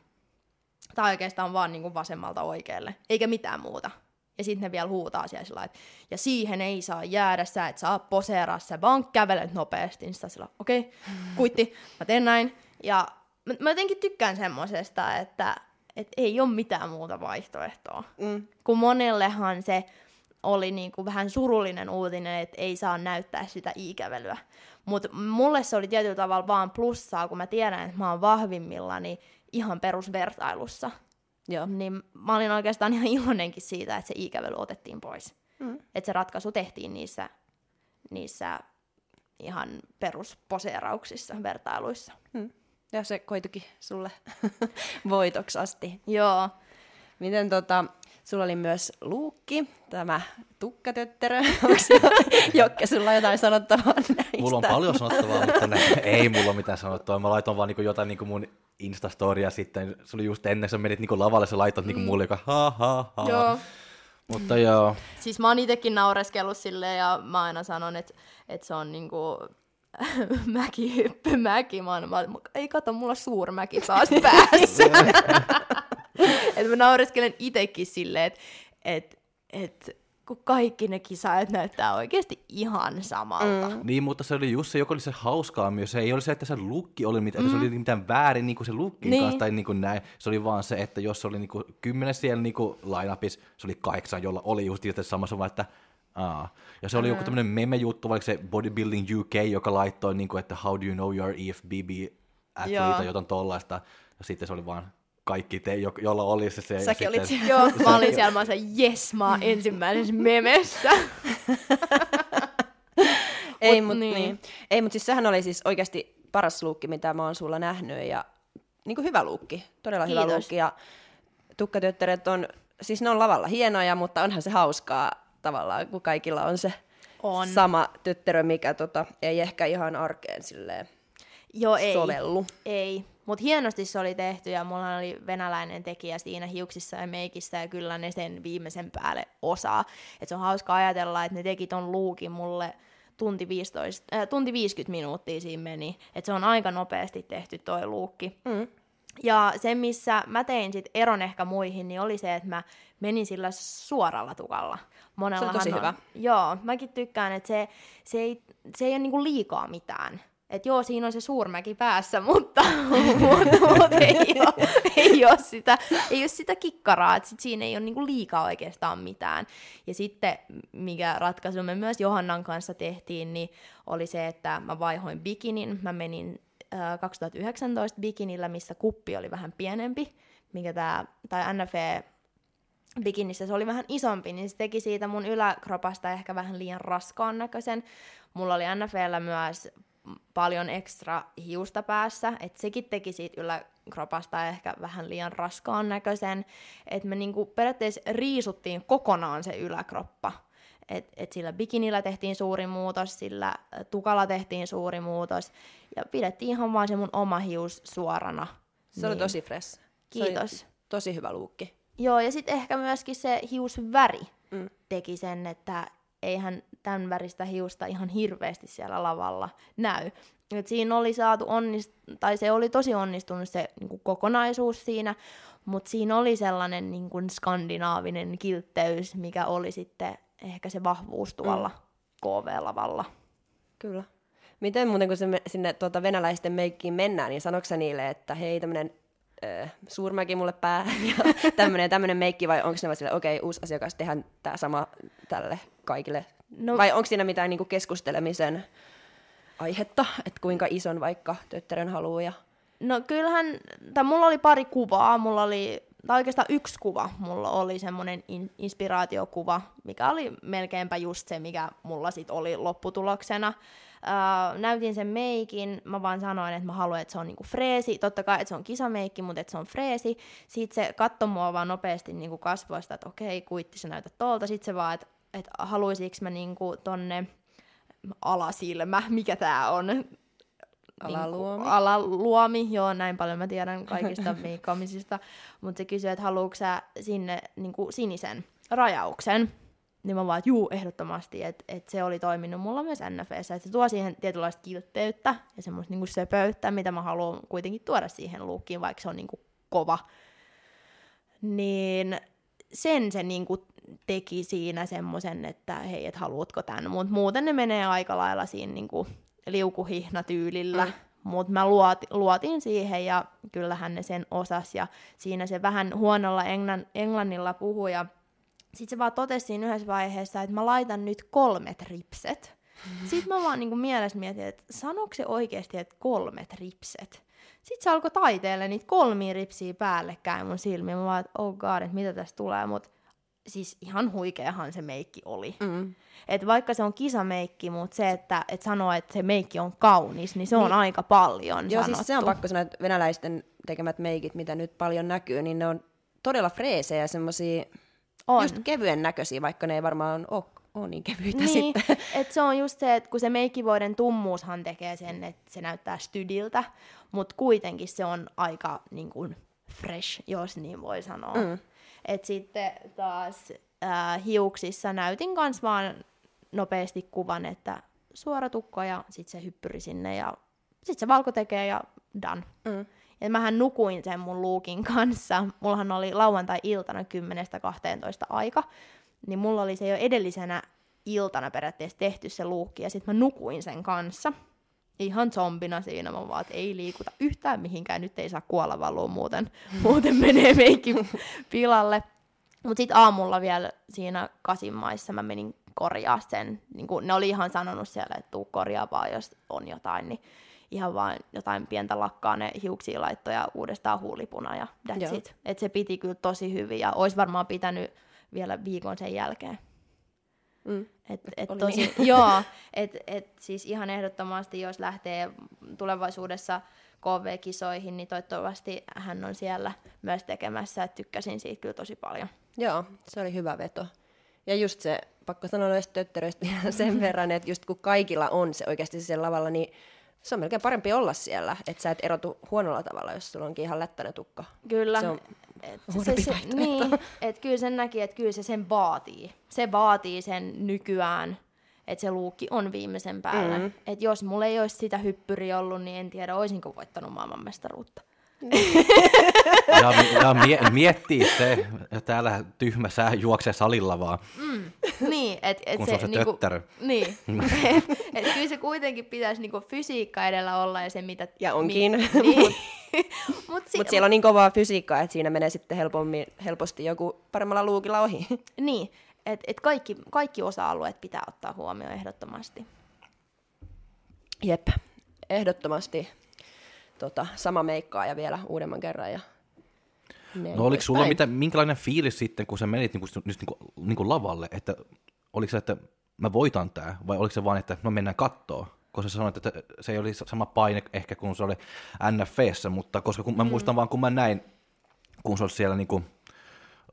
Tai oikeastaan vaan niin kuin vasemmalta oikealle, eikä mitään muuta. Ja sitten ne vielä huutaa siellä sillä että ja siihen ei saa jäädä, sä et saa poseeraa, sä vaan kävelet nopeasti. Niin sillä okei, okay, kuitti, mä teen näin. Ja mä, mä jotenkin tykkään semmosesta, että et ei ole mitään muuta vaihtoehtoa. Mm. Kun monellehan se oli niinku vähän surullinen uutinen, että ei saa näyttää sitä iikävelyä. Mutta mulle se oli tietyllä tavalla vaan plussaa, kun mä tiedän, että mä oon vahvimmillani ihan perusvertailussa. Joo. Niin mä olin oikeastaan ihan iloinenkin siitä, että se iikävely otettiin pois. Mm. Että se ratkaisu tehtiin niissä, niissä ihan perusposeerauksissa, vertailuissa. Mm. Ja se koitukin sulle <laughs> voitoksi asti. Joo. Miten tota, sulla oli myös luukki, tämä tukkatötterö. Onko sulla- <laughs> Jokke, sulla on jotain sanottavaa näistä? Mulla on paljon sanottavaa, mutta ne, ei mulla ole mitään sanottavaa. Mä laitoin vaan niinku jotain niinku mun Instastoria sitten. Se oli just ennen, sä menit niinku lavalle, sä laitat niinku mulle, joka ha ha ha. Joo. Mutta joo, Siis mä oon itekin naureskellut silleen ja mä aina sanon, että, että se on niinku <laughs> mäki, hyppymäki. Mä oon, mä, oon, ei kato, mulla on suurmäki taas <laughs> päässä. <laughs> että mä naureskelen itekin silleen, että et, et, kun kaikki ne kisaajat näyttää oikeasti ihan samalta. Mm. niin, mutta se oli just se, joka oli se hauskaa myös. Se ei ole se, että se lukki oli mitään, mm. että se oli mitään väärin niin kuin se lukkin Niin. kanssa tai niin kuin näin. Se oli vaan se, että jos se oli niin kuin kymmenen siellä niin kuin lineupissa, se oli kahdeksan, jolla oli just itse samassa vaan, että Aa. Ja se oli joku tämmöinen meme-juttu, vaikka se Bodybuilding UK, joka laittoi, niin kuin, että how do you know your EFBB athlete tai jotain tollaista. Ja sitten se oli vaan kaikki te, jo- jolla oli se. se Säkin olit sitten, siellä. Joo, <laughs> mä olin siellä, mä olin jes, mä oon ensimmäisessä memessä. <laughs> Ei, Mut mutta niin. niin. Ei, mut siis sehän oli siis oikeasti paras luukki, mitä mä oon sulla nähnyt. Ja niin kuin hyvä luukki, todella hyvä Kiitos. luukki. Ja tukkatötteret on, siis ne on lavalla hienoja, mutta onhan se hauskaa tavallaan, kun kaikilla on se On. sama tötterö, mikä tota, ei ehkä ihan arkeen silleen Joo, ei. sovellu. Ei, mutta hienosti se oli tehty ja mulla oli venäläinen tekijä siinä hiuksissa ja meikissä ja kyllä ne sen viimeisen päälle osaa. Et se on hauska ajatella, että ne teki ton luukin mulle tunti, 15, äh, tunti 50 minuuttia siinä meni. Et se on aika nopeasti tehty toi luukki. Mm. Ja se, missä mä tein sit eron ehkä muihin, niin oli se, että mä menin sillä suoralla tukalla. Monellahan tosi hyvä. Joo, mäkin tykkään, että se, se, ei, se ei ole niinku liikaa mitään. Et joo, siinä on se suurmäki päässä, <laughs> mutta, ei, ole, ei, ole sitä, ei ole sitä kikkaraa, että sit siinä ei ole niinku liikaa oikeastaan mitään. Ja sitten, mikä ratkaisu me myös Johannan kanssa tehtiin, niin oli se, että mä vaihoin bikinin. Mä menin äh, 2019 bikinillä, missä kuppi oli vähän pienempi, mikä tää, tai NFE bikinissä se oli vähän isompi, niin se teki siitä mun yläkropasta ehkä vähän liian raskaan näköisen. Mulla oli NFLllä myös paljon ekstra hiusta päässä, että sekin teki siitä yläkropasta ehkä vähän liian raskaan näköisen. Että me niinku periaatteessa riisuttiin kokonaan se yläkroppa. Et, et sillä bikinillä tehtiin suuri muutos, sillä tukalla tehtiin suuri muutos, ja pidettiin ihan vaan se mun oma hius suorana. Se oli tosi fresh. Se Kiitos. oli tosi hyvä luukki. Joo, ja sitten ehkä myöskin se hiusväri Mm. teki sen, että eihän tämän väristä hiusta ihan hirveästi siellä lavalla näy. Et siinä oli saatu onnist- tai se oli tosi onnistunut se niin kokonaisuus siinä, mutta siinä oli sellainen niin kuin skandinaavinen kiltteys, mikä oli sitten ehkä se vahvuus tuolla mm. KV-lavalla. Kyllä. Miten muuten, kun me- sinne tuota venäläisten meikkiin mennään, niin sanoiko sä niille, että hei, tämmöinen suurmäki mulle pää ja <laughs> tämmöinen ja tämmöinen meikki, vai onko ne vaan sille, okei, okay, uusi asiakas, tehdään tämä sama tälle kaikille? No- vai onko siinä mitään niinku keskustelemisen aihetta, että kuinka ison vaikka tötterön haluaa? Ja... No kyllähän, tai mulla oli pari kuvaa, mulla oli, tai oikeastaan yksi kuva, mulla oli semmoinen in, inspiraatiokuva, mikä oli melkeinpä just se, mikä mulla sit oli lopputuloksena. Öö, näytin sen meikin, mä vaan sanoin, että mä haluan, että se on niinku freesi, totta kai, että se on kisameikki, mutta että se on freesi. Sitten se katsoi mua vaan nopeasti niinku kasvoista, että okei, kuitti, sä näytät tolta. Sitten se vaan, että, että haluaisinko mä niinku tonne alasilmä, mikä tää on, Alaluomi. Niinku, alaluomi, joo, näin paljon mä tiedän kaikista <laughs> meikkaamisista. Mutta se kysyi, että haluatko sä sinne niinku sinisen rajauksen. Niin mä vaan, että juu, ehdottomasti, että et se oli toiminut mulla myös NFEssä. Että se tuo siihen tietynlaista kiltteyttä ja semmoista niinku söpöyttä, mitä mä haluan kuitenkin tuoda siihen luukkiin, vaikka se on niinku kova. Niin sen se niinku teki siinä semmoisen, että hei, et haluatko tämän. Mutta muuten ne menee aika lailla siinä niinku liukuhihnatyylillä. Mm. mutta mä luoti, luotin siihen ja kyllähän ne sen osas ja siinä se vähän huonolla englann, englannilla puhui ja sitten se vaan totesi siinä yhdessä vaiheessa, että mä laitan nyt kolmet ripset. Sitten mä vaan niin mielessä mietin, että sanoiko se oikeasti, että kolmet ripset? Sitten se alkoi taiteelle niitä kolmia ripsiä päällekkäin mun silmiin. Mä vaan, että oh god, että mitä tästä tulee. Mutta siis ihan huikeahan se meikki oli. Mm. Et vaikka se on kisameikki, mutta se, että et sanoo, että se meikki on kaunis, niin se on niin. aika paljon Joo, sanottu. siis se on pakko sanoa, että venäläisten tekemät meikit, mitä nyt paljon näkyy, niin ne on todella freesejä ja semmoisia just kevyen näköisiä, vaikka ne ei varmaan ole ole niin kevyitä niin, sitten. <laughs> Et se on just se, että kun se meikkivuoden tummuushan tekee sen, että se näyttää stydiltä, mutta kuitenkin se on aika niin kuin, fresh, jos niin voi sanoa. Mm. Et sitten taas äh, hiuksissa näytin kans vaan nopeasti kuvan, että suora tukko ja sitten se hyppyri sinne ja sitten se valko tekee ja done. Mm. Ja mähän nukuin sen mun luukin kanssa. Mullahan oli lauantai-iltana 10-12 aika. Niin mulla oli se jo edellisenä iltana periaatteessa tehty se luukki ja sitten mä nukuin sen kanssa. Ihan zombina siinä, mä vaan, että ei liikuta yhtään mihinkään, nyt ei saa kuolla valua, muuten, <laughs> muuten menee meikki pilalle. Mutta sitten aamulla vielä siinä kasimmaissa mä menin korjaa sen. Niin kun ne oli ihan sanonut siellä, että tuu korjaa vaan, jos on jotain, niin ihan vaan jotain pientä lakkaa ne hiuksia laittoja uudestaan huulipuna ja that's Joo. it. Et se piti kyllä tosi hyvin ja olisi varmaan pitänyt vielä viikon sen jälkeen. Mm. Et, et tosi, niin. <laughs> joo, et, et siis ihan ehdottomasti, jos lähtee tulevaisuudessa KV-kisoihin, niin toivottavasti hän on siellä myös tekemässä, että tykkäsin siitä kyllä tosi paljon. Joo, se oli hyvä veto. Ja just se, pakko sanoa noista tötteröistä vielä <laughs> sen verran, että just kun kaikilla on se oikeasti siellä lavalla, niin se on melkein parempi olla siellä, että sä et erotu huonolla tavalla, jos sulla onkin ihan lättäinen tukka. Kyllä. Se on et se, se, niin, että kyllä sen näki, että kyllä se sen vaatii. Se vaatii sen nykyään, että se luukki on viimeisen päällä. Mm. Että jos mulla ei olisi sitä hyppyriä ollut, niin en tiedä, olisinko voittanut maailmanmestaruutta. Ja, ja mie, miettii se, ja täällä tyhmä sää juoksee salilla vaan. Mm, niin, et, et kun se, se on se niinku, töttärö. Niin, <laughs> et, et kyllä se kuitenkin pitäisi niinku fysiikka edellä olla ja se mitä... Ja onkin. Mi, <laughs> niin. Mutta si- Mut siellä on niin kovaa fysiikkaa, että siinä menee sitten helpommin, helposti joku paremmalla luukilla ohi. <laughs> niin, että et kaikki, kaikki osa-alueet pitää ottaa huomioon ehdottomasti. Jep, ehdottomasti tota, sama meikkaa ja vielä uudemman kerran. Ja no oliko sulla mitä, minkälainen fiilis sitten, kun sä menit niinku, just niinku, niinku lavalle, että oliko se, että mä voitan tää, vai oliko se vaan, että no mennään kattoo? Koska sä sanoit, että se ei oli sama paine ehkä kuin se oli NFVssä, mutta koska kun, mä mm. muistan vaan, kun mä näin, kun se oli siellä niinku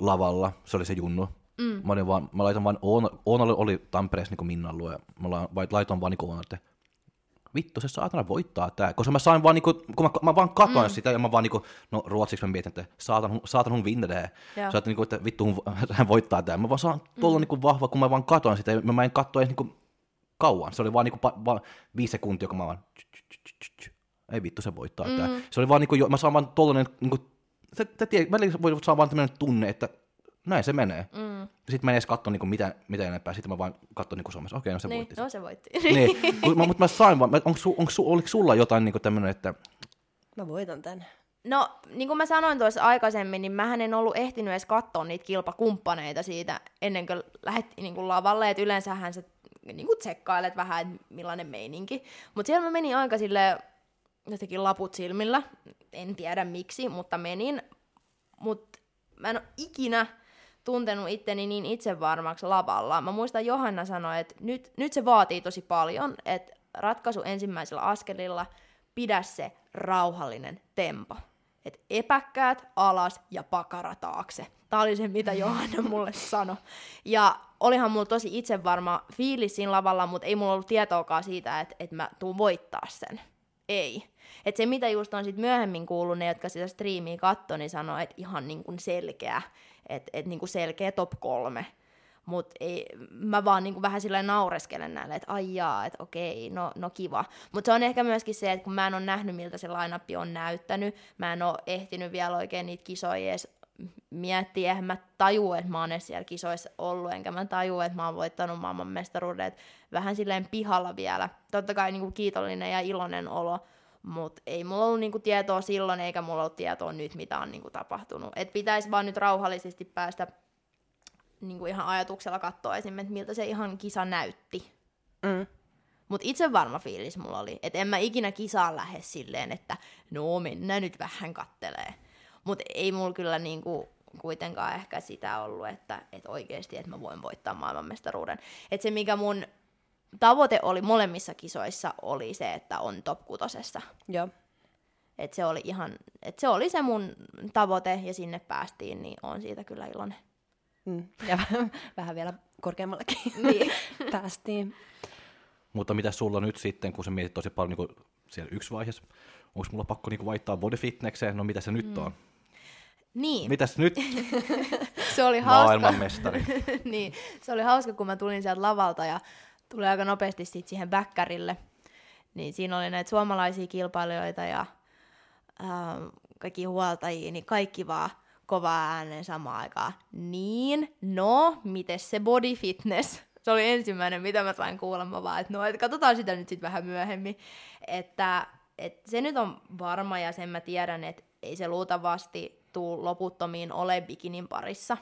lavalla, se oli se junnu, mm. mä, olin vaan, mä laitan vaan, Oona, Oona oli Tampereessa niinku Minnallu, ja mä laitoin vaan niinku Oona, että vittu se saatana voittaa tää. Koska mä sain vaan niinku, kun mä, mä vaan katoin mm. sitä ja mä vaan niinku, no ruotsiksi mä mietin, että saatan, saatan hun vinna det. Sä oot niinku, että vittu hun, <laughs> hän voittaa tää. Mä vaan saan tuolla mm. niinku vahva, kun mä vaan katoin sitä ja mä, mä en katso edes niinku kauan. Se oli vaan niinku va, viisi sekuntia, kun mä vaan, ei vittu se voittaa mm. tää. Se oli vaan niinku, mä saan vaan tollanen niinku, se, se tiedä, välillä voi saa vaan tämmöinen tunne, että näin se menee. Mm. Sitten mä en edes katso niinku mitä, mitä enempää, sitten mä vaan katson niinku Suomessa, okei, no se niin, voitti. No se voitti. <laughs> niin, mutta mä sain vaan, onko, su, onko su, oliko sulla jotain niinku tämmöinen, että... Mä voitan tän. No, niin kuin mä sanoin tuossa aikaisemmin, niin mä en ollut ehtinyt edes katsoa niitä kilpakumppaneita siitä ennen kuin lähdettiin niin kuin lavalle, että yleensähän se niin kuin tsekkailet vähän, että millainen meininki. Mutta siellä mä menin aika sille jotenkin laput silmillä, en tiedä miksi, mutta menin. Mutta mä en ole ikinä tuntenut itteni niin itsevarmaksi lavalla. Mä muistan Johanna sanoi, että nyt, nyt se vaatii tosi paljon, että ratkaisu ensimmäisellä askelilla, pidä se rauhallinen tempo. Et epäkkäät alas ja pakara taakse. Tämä oli se, mitä Johanna <laughs> mulle sanoi. Ja olihan mulla tosi itsevarma fiilis siinä lavalla, mutta ei mulla ollut tietoakaan siitä, että, että mä tuun voittaa sen. Ei. Et se, mitä just on sit myöhemmin kuullut, ne, jotka sitä striimiä katsoi, niin sanoi, että ihan niin kuin selkeä että et niinku selkeä top kolme. Mutta mä vaan niinku vähän sillä naureskelen näille, että ai jaa, että okei, no, no kiva. Mutta se on ehkä myöskin se, että kun mä en ole nähnyt, miltä se line on näyttänyt, mä en ole ehtinyt vielä oikein niitä kisoja edes miettiä, eihän mä taju, että mä oon edes siellä kisoissa ollut, enkä mä taju, että mä oon voittanut maailmanmestaruuden, vähän silleen pihalla vielä. Totta kai niinku kiitollinen ja iloinen olo, Mutta ei mulla ollut niinku tietoa silloin, eikä mulla ollut tietoa nyt, mitä on niinku tapahtunut. Et pitäisi vaan nyt rauhallisesti päästä niinku ihan ajatuksella katsoa esimerkiksi, että miltä se ihan kisa näytti. Mm. Mutta itse varma fiilis mulla oli, että en mä ikinä kisaan lähde silleen, että no mennään nyt vähän kattelee. Mutta ei mulla kyllä niinku kuitenkaan ehkä sitä ollut, että, että oikeasti, että mä voin voittaa maailmanmestaruuden. Että se, mikä mun tavoite oli molemmissa kisoissa, oli se, että on top kutosessa. Joo. Et se oli ihan, et se oli se mun tavoite ja sinne päästiin, niin on siitä kyllä iloinen. Mm. Ja <laughs> vähän, vielä korkeammallakin Niin. <laughs> päästiin. Mutta mitä sulla nyt sitten, kun sä mietit tosi paljon niin siellä yksi vaiheessa, onko mulla pakko niin vaihtaa body fitnekseen? No mitä se nyt on? Niin, Mitäs nyt? <laughs> se oli hauska. Maailmanmestari. niin, se oli hauska, kun mä tulin sieltä lavalta ja tuli aika nopeasti sit siihen bäkkärille. Niin siinä oli näitä suomalaisia kilpailijoita ja ähm, kaikki huoltajia, niin kaikki vaan kova äänen samaan aikaan. Niin, no, miten se body fitness? Se oli ensimmäinen, mitä mä sain kuulla, mä vaan, että no, et katsotaan sitä nyt sitten vähän myöhemmin. Että et se nyt on varma ja sen mä tiedän, että ei se luultavasti tuu loputtomiin ole bikinin parissa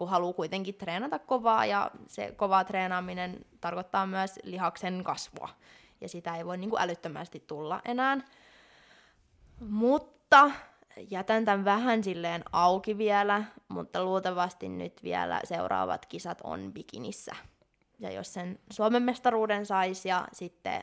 kun haluaa kuitenkin treenata kovaa ja se kova treenaaminen tarkoittaa myös lihaksen kasvua. Ja sitä ei voi niin kuin älyttömästi tulla enää. Mutta jätän tämän vähän silleen auki vielä, mutta luultavasti nyt vielä seuraavat kisat on bikinissä. Ja jos sen Suomen mestaruuden saisi ja sitten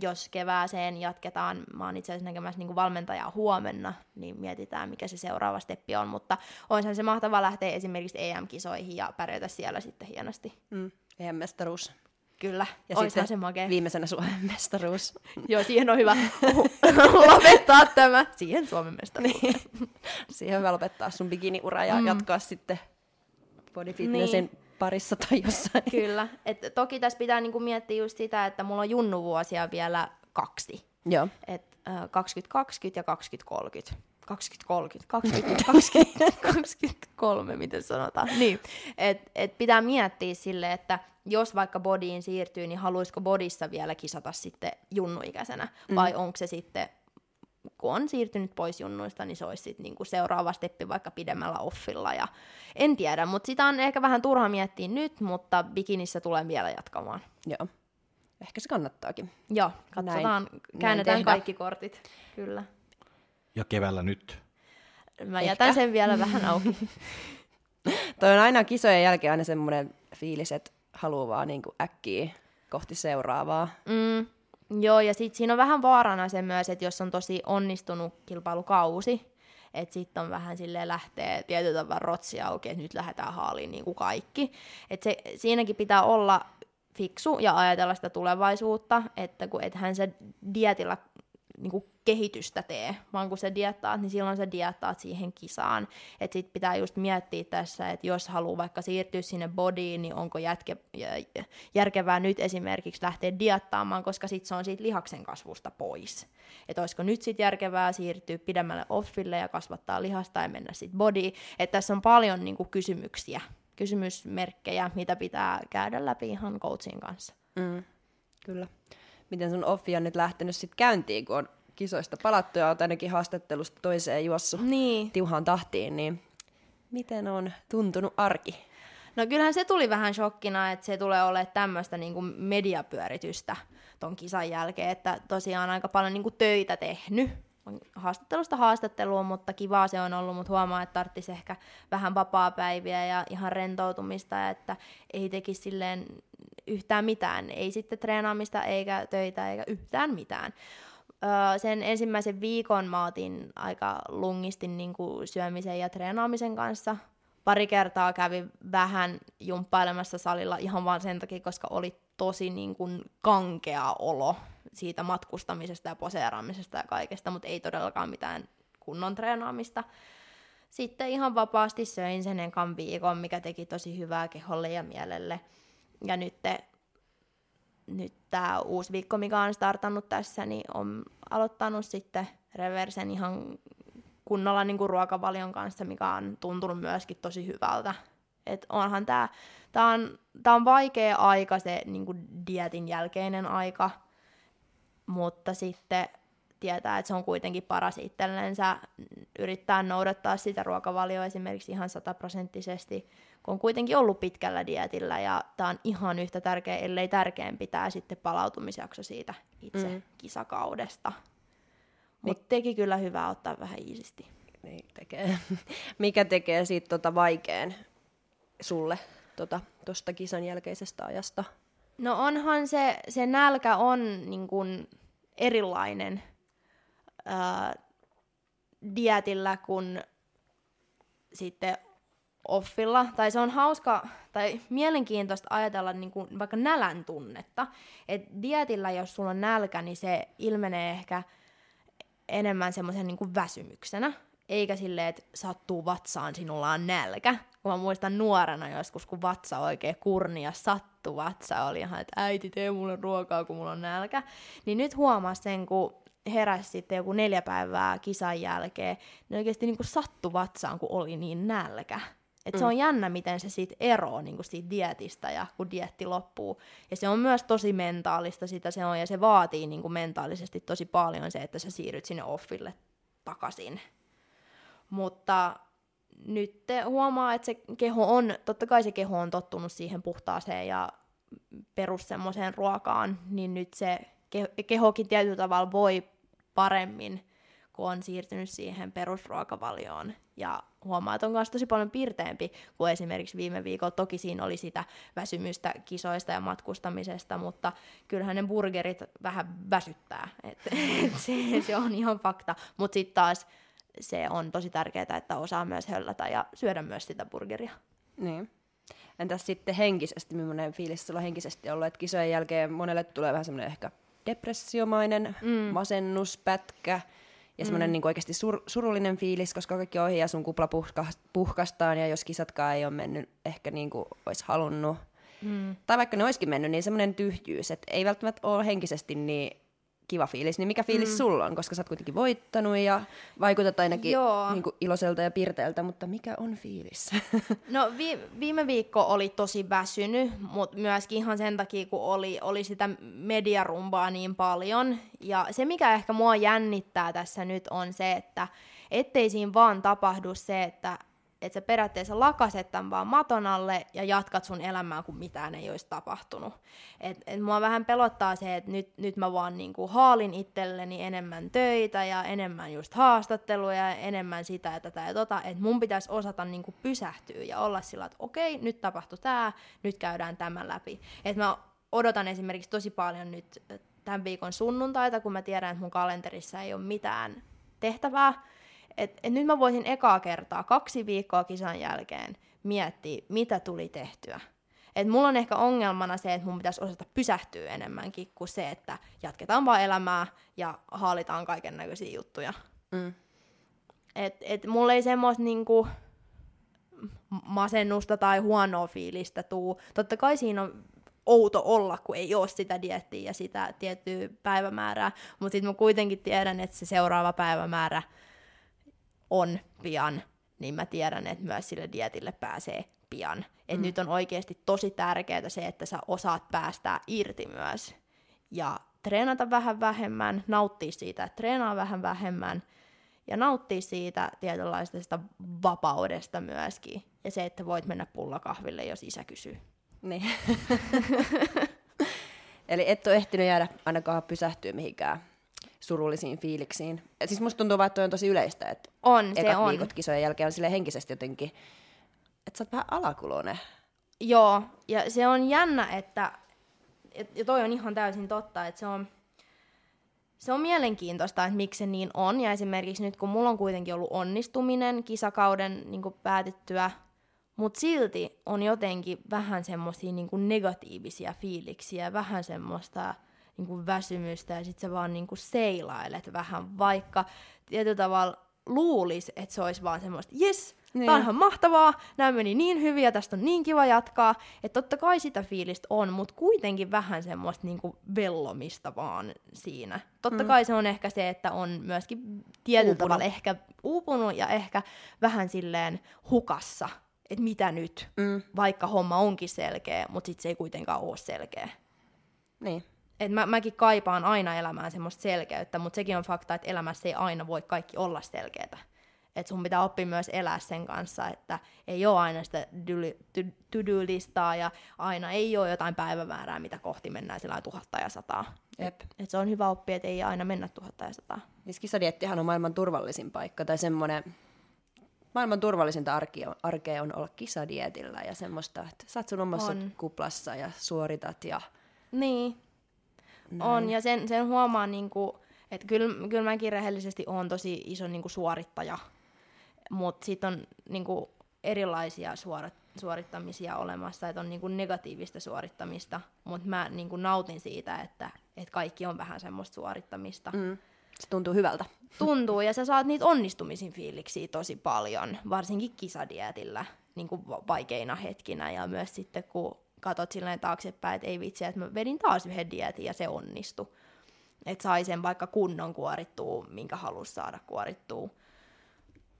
jos kevääseen jatketaan, mä oon itse asiassa näkemässä niin valmentajaa huomenna, niin mietitään, mikä se seuraava steppi on, mutta onhan se mahtava lähteä esimerkiksi EM-kisoihin ja pärjätä siellä sitten hienosti. Mm. EM-mestaruus. Kyllä, Ja sitten se makea. viimeisenä Suomen mestaruus. <laughs> Joo, siihen on hyvä <laughs> lopettaa tämä. Siihen Suomen mestaruus. niin. <laughs> Siihen on hyvä lopettaa sun bikiniura ja Mm. jatkaa sitten body fitnessin Niin. Parissa tai jossain. Kyllä. Et toki tässä pitää niinku miettiä just sitä, että mulla on junnuvuosia vielä kaksi. Joo. Et, äh, 2020 ja 2030. 2030, 20, 20, 23, miten sanotaan. Niin, et, et pitää miettiä sille, että jos vaikka bodyin siirtyy, niin haluaisiko bodissa vielä kisata sitten junnuikäisenä, vai onko se sitten, kun on siirtynyt pois junnuista, niin se olisi sitten niinku seuraava steppi vaikka pidemmällä offilla. Ja en tiedä, mutta sitä on ehkä vähän turha miettiä nyt, mutta bikinissä tulen vielä jatkamaan. Joo. Ehkä se kannattaakin. Joo, katsotaan, Näin käännetään tehdä. kaikki kortit, kyllä. Ja keväällä nyt. Mä Ehkä. jätän sen vielä vähän auki. <laughs> <laughs> Toi on aina kisojen jälkeen aina semmoinen fiilis, että haluaa vaan niin äkkiä kohti seuraavaa. Mm, joo, ja sitten siinä on vähän vaarana se myös, että jos on tosi onnistunut kilpailukausi, että sitten on vähän sille lähtee tietyllä tavalla rotsi auki, että nyt lähdetään haaliin niin kuin kaikki. Et se, siinäkin pitää olla fiksu ja ajatella sitä tulevaisuutta, että kun ethän sä dietillä niin kuin kehitystä tee, vaan kun sä diettaat, niin silloin sä diettaat siihen kisaan. Että sit pitää just miettiä tässä, että jos haluaa vaikka siirtyä sinne bodyin, niin onko jätke, jä- järkevää nyt esimerkiksi lähteä diettaamaan, koska sit se on siitä lihaksen kasvusta pois. Että olisiko nyt sit järkevää siirtyä pidemmälle offille ja kasvattaa lihasta ja mennä sitten bodyin. Että tässä on paljon niin kuin kysymyksiä, kysymysmerkkejä, mitä pitää käydä läpi ihan coachin kanssa. Mm. Kyllä. Miten sun offi on nyt lähtenyt sitten käyntiin, kun on kisoista palattu ja olet ainakin haastattelusta toiseen juossut Niin, tiuhaan tahtiin, niin miten on tuntunut arki? No kyllähän se tuli vähän shokkina, että se tulee olemaan tämmöistä niinku mediapyöritystä ton kisan jälkeen, että tosiaan aika paljon niinku töitä tehnyt. Haastattelusta haastatteluun, mutta kivaa se on ollut, mutta huomaa, että tarvitsisi ehkä vähän vapaa-päiviä ja ihan rentoutumista, että ei tekisi silleen yhtään mitään. Ei sitten treenaamista eikä töitä eikä yhtään mitään. Öö, sen ensimmäisen viikon mä otin aika lungisti niin kuin syömisen ja treenaamisen kanssa. Pari kertaa kävin vähän jumppailemassa salilla ihan vaan sen takia, koska oli tosi niin kuin kankea olo siitä matkustamisesta ja poseeraamisesta ja kaikesta, mutta ei todellakaan mitään kunnon treenaamista. Sitten ihan vapaasti söin sen ekan viikon, mikä teki tosi hyvää keholle ja mielelle. Ja nyt nyt tämä uusi viikko, mikä on startannut tässä, niin on aloittanut sitten reversen ihan kunnolla niin kuin ruokavalion kanssa, mikä on tuntunut myöskin tosi hyvältä. Et onhan tämä, tää on, tää on vaikea aika, se niin dietin jälkeinen aika, mutta sitten tietää, että se on kuitenkin paras itsellensä, yrittää noudattaa sitä ruokavalioa esimerkiksi ihan sataprosenttisesti, kun on kuitenkin ollut pitkällä dietillä ja tämä on ihan yhtä tärkeä, ellei tärkeämpi tämä sitten palautumisjakso siitä itse mm. kisakaudesta. Mutta teki kyllä hyvää ottaa vähän iisisti. Niin tekee. <laughs> Mikä tekee siitä tota vaikean sulle tuosta tota, kisan jälkeisestä ajasta? No onhan se, se nälkä on niin kun erilainen ää, dietillä kuin sitten offilla. Tai se on hauska tai mielenkiintoista ajatella niin kuin vaikka nälän tunnetta. Et dietillä, jos sulla on nälkä, niin se ilmenee ehkä enemmän semmoisen niin väsymyksenä. Eikä silleen, että sattuu vatsaan, sinulla on nälkä. Kun mä muistan nuorena joskus, kun vatsa oikein kurni ja sattuu vatsa, oli ihan, että äiti tee mulle ruokaa, kun mulla on nälkä. Niin nyt huomaa sen, kun heräsi sitten joku neljä päivää kisan jälkeen, niin oikeasti niin kuin sattu vatsaan, kun oli niin nälkä. Et mm. se on jännä, miten se siitä eroaa niin siitä dietistä ja kun dietti loppuu. Ja se on myös tosi mentaalista sitä se on, ja se vaatii niin kuin mentaalisesti tosi paljon se, että sä siirryt sinne offille takaisin. Mutta nyt huomaa, että se keho on, totta kai se keho on tottunut siihen puhtaaseen ja perus semmoiseen ruokaan, niin nyt se kehokin tietyllä tavalla voi paremmin, kun on siirtynyt siihen perusruokavalioon. Ja huomaa, että on myös tosi paljon pirteempi kuin esimerkiksi viime viikolla. Toki siinä oli sitä väsymystä kisoista ja matkustamisesta, mutta kyllähän ne burgerit vähän väsyttää. Et, et se, se on ihan fakta. Mutta sitten taas se on tosi tärkeää, että osaa myös höllätä ja syödä myös sitä burgeria. Niin. Entäs sitten henkisesti, millainen fiilis sulla henkisesti ollut, että kisojen jälkeen monelle tulee vähän semmoinen ehkä depressiomainen mm. masennuspätkä ja semmoinen mm. niin oikeasti sur, surullinen fiilis, koska kaikki ohi ja sun kupla puhka, puhkastaan ja jos kisatkaan ei ole mennyt ehkä niin kuin olisi halunnut, mm. tai vaikka ne olisikin mennyt, niin semmoinen tyhjyys, että ei välttämättä ole henkisesti niin kiva fiilis, niin mikä fiilis mm. sulla on, koska sä oot kuitenkin voittanut ja vaikutat ainakin niin kuin iloiselta ja pirteeltä, mutta mikä on fiilis? <laughs> No vi- viime viikko oli tosi väsynyt, mutta myöskin ihan sen takia, kun oli, oli sitä mediarumbaa niin paljon. Ja se, mikä ehkä mua jännittää tässä nyt on se, että ettei siinä vaan tapahdu se, että että sä periaatteessa lakaset tämän vaan maton alle ja jatkat sun elämää, kun mitään ei olisi tapahtunut. Et, et mua vähän pelottaa se, että nyt, nyt mä vaan niinku haalin itselleni enemmän töitä ja enemmän just haastatteluja ja enemmän sitä ja tätä ja tota, että mun pitäisi osata niinku pysähtyä ja olla sillä, että okei, nyt tapahtui tämä, nyt käydään tämän läpi. Et mä odotan esimerkiksi tosi paljon nyt tämän viikon sunnuntaita, kun mä tiedän, että mun kalenterissa ei ole mitään tehtävää, et, et nyt mä voisin ekaa kertaa kaksi viikkoa kisan jälkeen miettiä, mitä tuli tehtyä. Et mulla on ehkä ongelmana se, että mun pitäisi osata pysähtyä enemmänkin kuin se, että jatketaan vaan elämää ja haalitaan kaiken näköisiä juttuja. Mm. Et, et mulla ei semmoista niinku masennusta tai huonoa fiilistä tuu. Totta kai siinä on outo olla, kun ei ole sitä diettiä ja sitä tiettyä päivämäärää, mutta sitten mä kuitenkin tiedän, että se seuraava päivämäärä on pian, niin mä tiedän, että myös sille dietille pääsee pian. Et mm. nyt on oikeasti tosi tärkeää se, että sä osaat päästää irti myös. Ja treenata vähän vähemmän, nauttia siitä, että treenaa vähän vähemmän, ja nauttia siitä tietynlaisesta vapaudesta myöskin. Ja se, että voit mennä pullakahville, jos isä kysyy. Niin. <laughs> Eli et ole ehtinyt jäädä ainakaan pysähtyä mihinkään surullisiin fiiliksiin. Et siis musta tuntuu vaan, että on tosi yleistä, että on, se on. viikot kisojen jälkeen on sille henkisesti jotenkin, että sä oot vähän alakuloinen. Joo, ja se on jännä, että, et, ja toi on ihan täysin totta, että se on, se on mielenkiintoista, että miksi se niin on. Ja esimerkiksi nyt, kun mulla on kuitenkin ollut onnistuminen kisakauden niin päätyttyä, mutta silti on jotenkin vähän semmoisia niin negatiivisia fiiliksiä, vähän semmoista niin kuin väsymystä ja sitten sä vaan niin kuin seilailet vähän, vaikka tietyllä tavalla luulisi, että se olisi vaan semmoista, yes, niin. tämä on ihan mahtavaa, nämä meni niin hyvin ja tästä on niin kiva jatkaa, että totta kai sitä fiilistä on, mutta kuitenkin vähän semmoista niin kuin vellomista vaan siinä. Totta mm. kai se on ehkä se, että on myöskin tietyllä uupunut. tavalla ehkä uupunut ja ehkä vähän silleen hukassa, että mitä nyt, mm. vaikka homma onkin selkeä, mutta sitten se ei kuitenkaan ole selkeä. Niin. Et mä, mäkin kaipaan aina elämään semmoista selkeyttä, mutta sekin on fakta, että elämässä ei aina voi kaikki olla selkeätä. Että sun pitää oppia myös elää sen kanssa, että ei ole aina sitä to-do-listaa ja aina ei ole jotain päivämäärää, mitä kohti mennään sillä tuhatta ja sataa. Jep. Et se on hyvä oppia, että ei aina mennä tuhatta ja sataa. Siis kisadiettihan on maailman turvallisin paikka, tai semmoinen maailman turvallisinta arkea, arkea on olla kisadietillä ja semmoista, että sä oot sun omassa On. kuplassa ja suoritat ja Niin, on, ja sen, sen huomaa, niinku, että kyllä, kyllä mäkin rehellisesti on tosi iso niinku, suorittaja, mutta sitten on niinku, erilaisia suorat, suorittamisia olemassa, että on niinku, negatiivista suorittamista, mutta mä niinku, nautin siitä, että, että kaikki on vähän semmoista suorittamista. mm, se tuntuu hyvältä. Tuntuu, ja sä saat niitä onnistumisen fiiliksiä tosi paljon, varsinkin kisadietillä niin kuin vaikeina hetkinä, ja myös sitten kun katot silleen taaksepäin, että ei vitsi, että mä vedin taas yhden dietin ja se onnistui. Että sai sen vaikka kunnon kuorittua, minkä halusi saada kuorittua.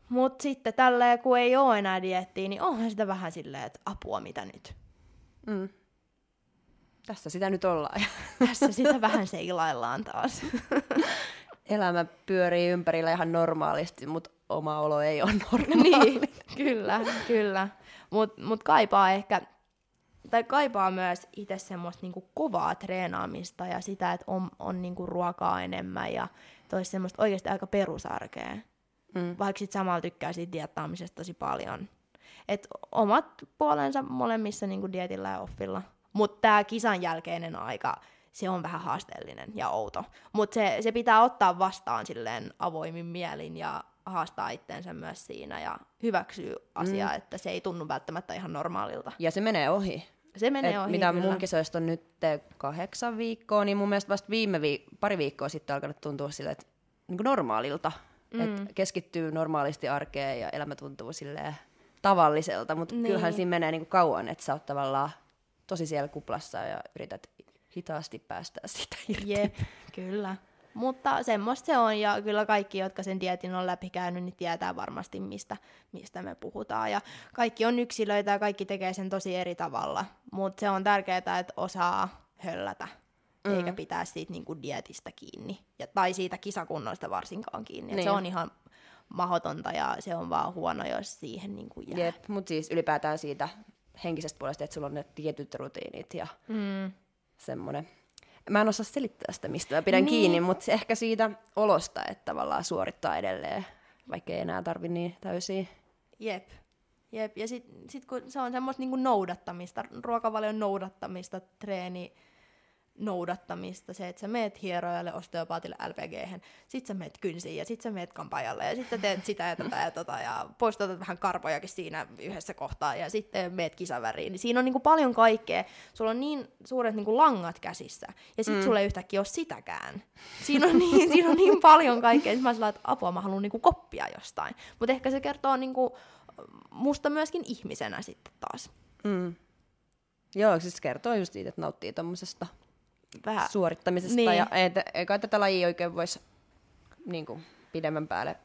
Mutta sitten tälleen, kun ei ole enää diettiä, niin onhan sitä vähän silleen, että apua mitä nyt. Mm. Tässä sitä nyt ollaan. <laughs> Tässä sitä vähän seilaillaan taas. <laughs> Elämä pyörii ympärillä ihan normaalisti, mutta oma olo ei ole <laughs> normaali. niin, kyllä, kyllä. Mutta mut kaipaa ehkä, tai kaipaa myös itse semmoista niinku kovaa treenaamista ja sitä, että on, on niinku ruokaa enemmän ja toisi semmoista oikeasti aika perusarkea. Mm. Vaikka sit samalla tykkää siitä diettaamisesta tosi paljon. Et omat puolensa molemmissa niinku dietillä ja offilla. Mutta tämä kisan jälkeinen aika, se on vähän haasteellinen ja outo. Mutta se, se pitää ottaa vastaan silleen avoimin mielin ja haastaa itteensä myös siinä ja hyväksyä asiaa, mm. että se ei tunnu välttämättä ihan normaalilta. Ja se menee ohi. Se menee Et ohi mitä kyllä. mun kisoista on nyt kahdeksan viikkoa, niin mun mielestä vasta viime viik- pari viikkoa sitten alkanut tuntua sille, että niin normaalilta. Mm. Et keskittyy normaalisti arkeen ja elämä tuntuu silleen tavalliselta, mutta Niin. niin. kyllähän siinä menee niin kauan, että sä oot tavallaan tosi siellä kuplassa ja yrität hitaasti päästä <laughs> sitä irti. Jep, kyllä. Mutta semmoista se on, ja kyllä kaikki, jotka sen dietin on läpikäynyt, niin tietää varmasti, mistä, mistä me puhutaan. Ja kaikki on yksilöitä ja kaikki tekee sen tosi eri tavalla. Mutta se on tärkeää, että osaa höllätä, mm. eikä pitää siitä niinku dietistä kiinni. Ja, tai siitä kisakunnoista varsinkaan kiinni. Niin. Se on ihan mahdotonta ja se on vaan huono, jos siihen niinku jää. Jep, mutta siis ylipäätään siitä henkisestä puolesta, että sulla on ne tietyt rutiinit ja Mm. semmoinen. Mä en osaa selittää sitä, mistä mä pidän Niin. kiinni, mutta ehkä siitä olosta, että tavallaan suorittaa edelleen, vaikka ei enää tarvi niin täysiä. Jep. Jep. Ja sitten sit kun se on semmoista niinku noudattamista, ruokavalion noudattamista, treeni noudattamista, se, että sä meet hierojalle, osteopaatille, LPG, sit sä meet kynsiin ja sit sä meet kampaajalle ja sit sä teet sitä ja tätä ja tota ja poistatat vähän karpojakin siinä yhdessä kohtaa ja sitten meet kisaväriin. Niin siinä on niinku paljon kaikkea. Sulla on niin suuret niinku langat käsissä ja sit mm. sulla ei yhtäkkiä ole sitäkään. Siinä on niin, <laughs> siinä on niin paljon kaikkea, että mä sillä että apua mä haluan niinku koppia jostain. Mutta ehkä se kertoo niinku musta myöskin ihmisenä sitten taas. Mm. Joo, siis kertoo just siitä, että nauttii tommosesta Vähän. suorittamisesta. Niin. Ja ei, ei kai tätä lajia oikein voisi niin kuin, pidemmän päälle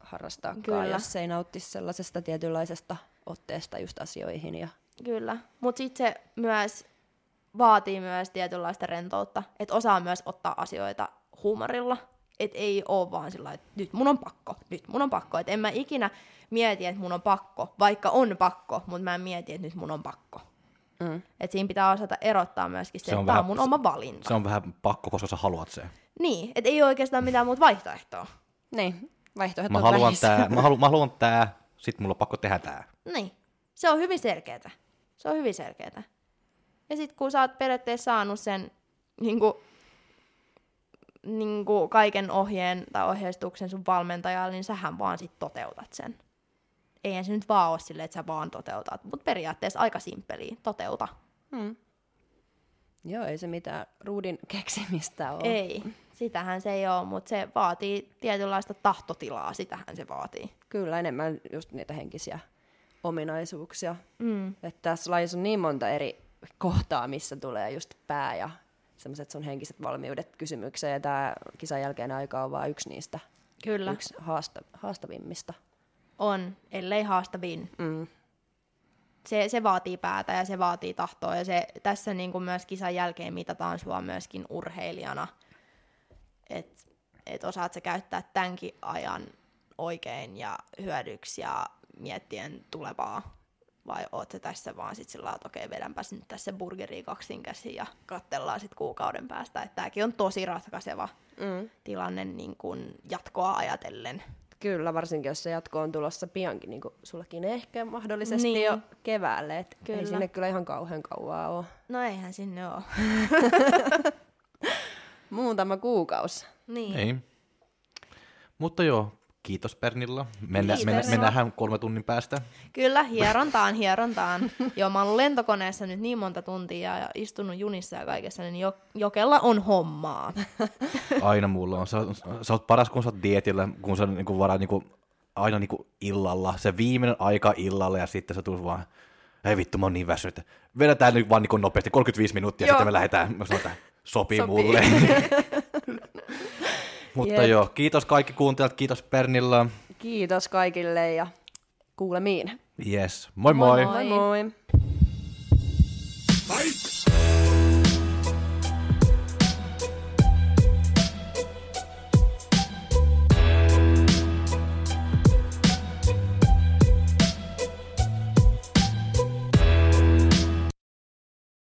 harrastaakaan, Kyllä. jos ei nauttisi sellaisesta tietynlaisesta otteesta just asioihin. Ja... Kyllä, mutta sitten se myös vaatii myös tietynlaista rentoutta, että osaa myös ottaa asioita huumorilla, että ei ole vaan sillä että nyt mun on pakko, nyt mun on pakko, että en mä ikinä mieti, että mun on pakko, vaikka on pakko, mutta mä en mieti, että nyt mun on pakko. Mm. Et siinä pitää osata erottaa myöskin se, Se on että tämä on mun oma valinta. Se on vähän pakko, koska sä haluat sen. Niin, että ei ole oikeastaan mitään muuta vaihtoehtoa. Niin, vaihtoehdot Mä on haluan vähissä. tää, mä haluan, <laughs> mä haluan tää, sit mulla on pakko tehdä tää. Niin. Se on hyvin selkeätä. Se on hyvin selkeätä. Ja sitten kun sä oot periaatteessa saanut sen niin kuin, niin kuin kaiken ohjeen tai ohjeistuksen sun valmentajalle, niin sähän vaan sit toteutat sen. Eihän se nyt vaan ole silleen, että sä vaan toteutat, mutta periaatteessa aika simppeliä. Toteuta. Mm. Joo, ei se mitään ruudin <laughs> keksimistä ole. Ei, sitähän se ei ole, mutta se vaatii tietynlaista tahtotilaa, sitähän se vaatii. Kyllä, enemmän just niitä henkisiä ominaisuuksia. Mm. Että tässä lajissa on niin monta eri kohtaa, missä tulee just pää ja semmoiset sun henkiset valmiudet kysymykseen. Ja tämä kisan jälkeinen aika on vain yksi niistä, Kyllä, yksi haasta, haastavimmista. On, ellei haastavin. Mm. se, se vaatii päätä ja se vaatii tahtoa ja se, tässä niin kuin myös kisan jälkeen mitataan sua myöskin urheilijana, että et osaat sä käyttää tämänkin ajan oikein ja hyödyksi ja miettien tulevaa vai oot se tässä vaan sit sillä että okei, vedänpäs nyt tässä burgeria kaksin käsin ja kattellaan sit kuukauden päästä. Että tämäkin on tosi ratkaiseva mm. tilanne niin kun jatkoa ajatellen. Kyllä, varsinkin jos se jatko on tulossa piankin, niin kuin sullakin ehkä mahdollisesti niin. jo keväälle. Et kyllä. Ei sinne kyllä ihan kauhean kauaa ole. No eihän sinne ole. <laughs> Muutama kuukausi. Niin. Ei. Mutta joo, Kiitos Pernilla. Mennä, Kiitos. Mennä, mennään kolme tunnin päästä. Kyllä, hierontaan, hierontaan. Joo, mä oon lentokoneessa nyt niin monta tuntia ja istunut junissa ja kaikessa, niin jo, jokella on hommaa. <laughs> Aina mulla on. Sä, sä oot paras, kun sä oot dietillä, kun sä niinku varaa niinku, aina niinku illalla. Se viimeinen aika illalla ja sitten sä tulet vaan, ei vittu, mä oon niin väsynyt. Vedetään nyt vaan niinku nopeasti 35 minuuttia, ja sitten me lähdetään. Mä että sopii, sopii. mulle. <laughs> Mutta Jep. joo, kiitos kaikki kuuntelijat, kiitos Pernilla. Kiitos kaikille ja kuulemiin. Yes, moi moi. Moi moi. moi. moi.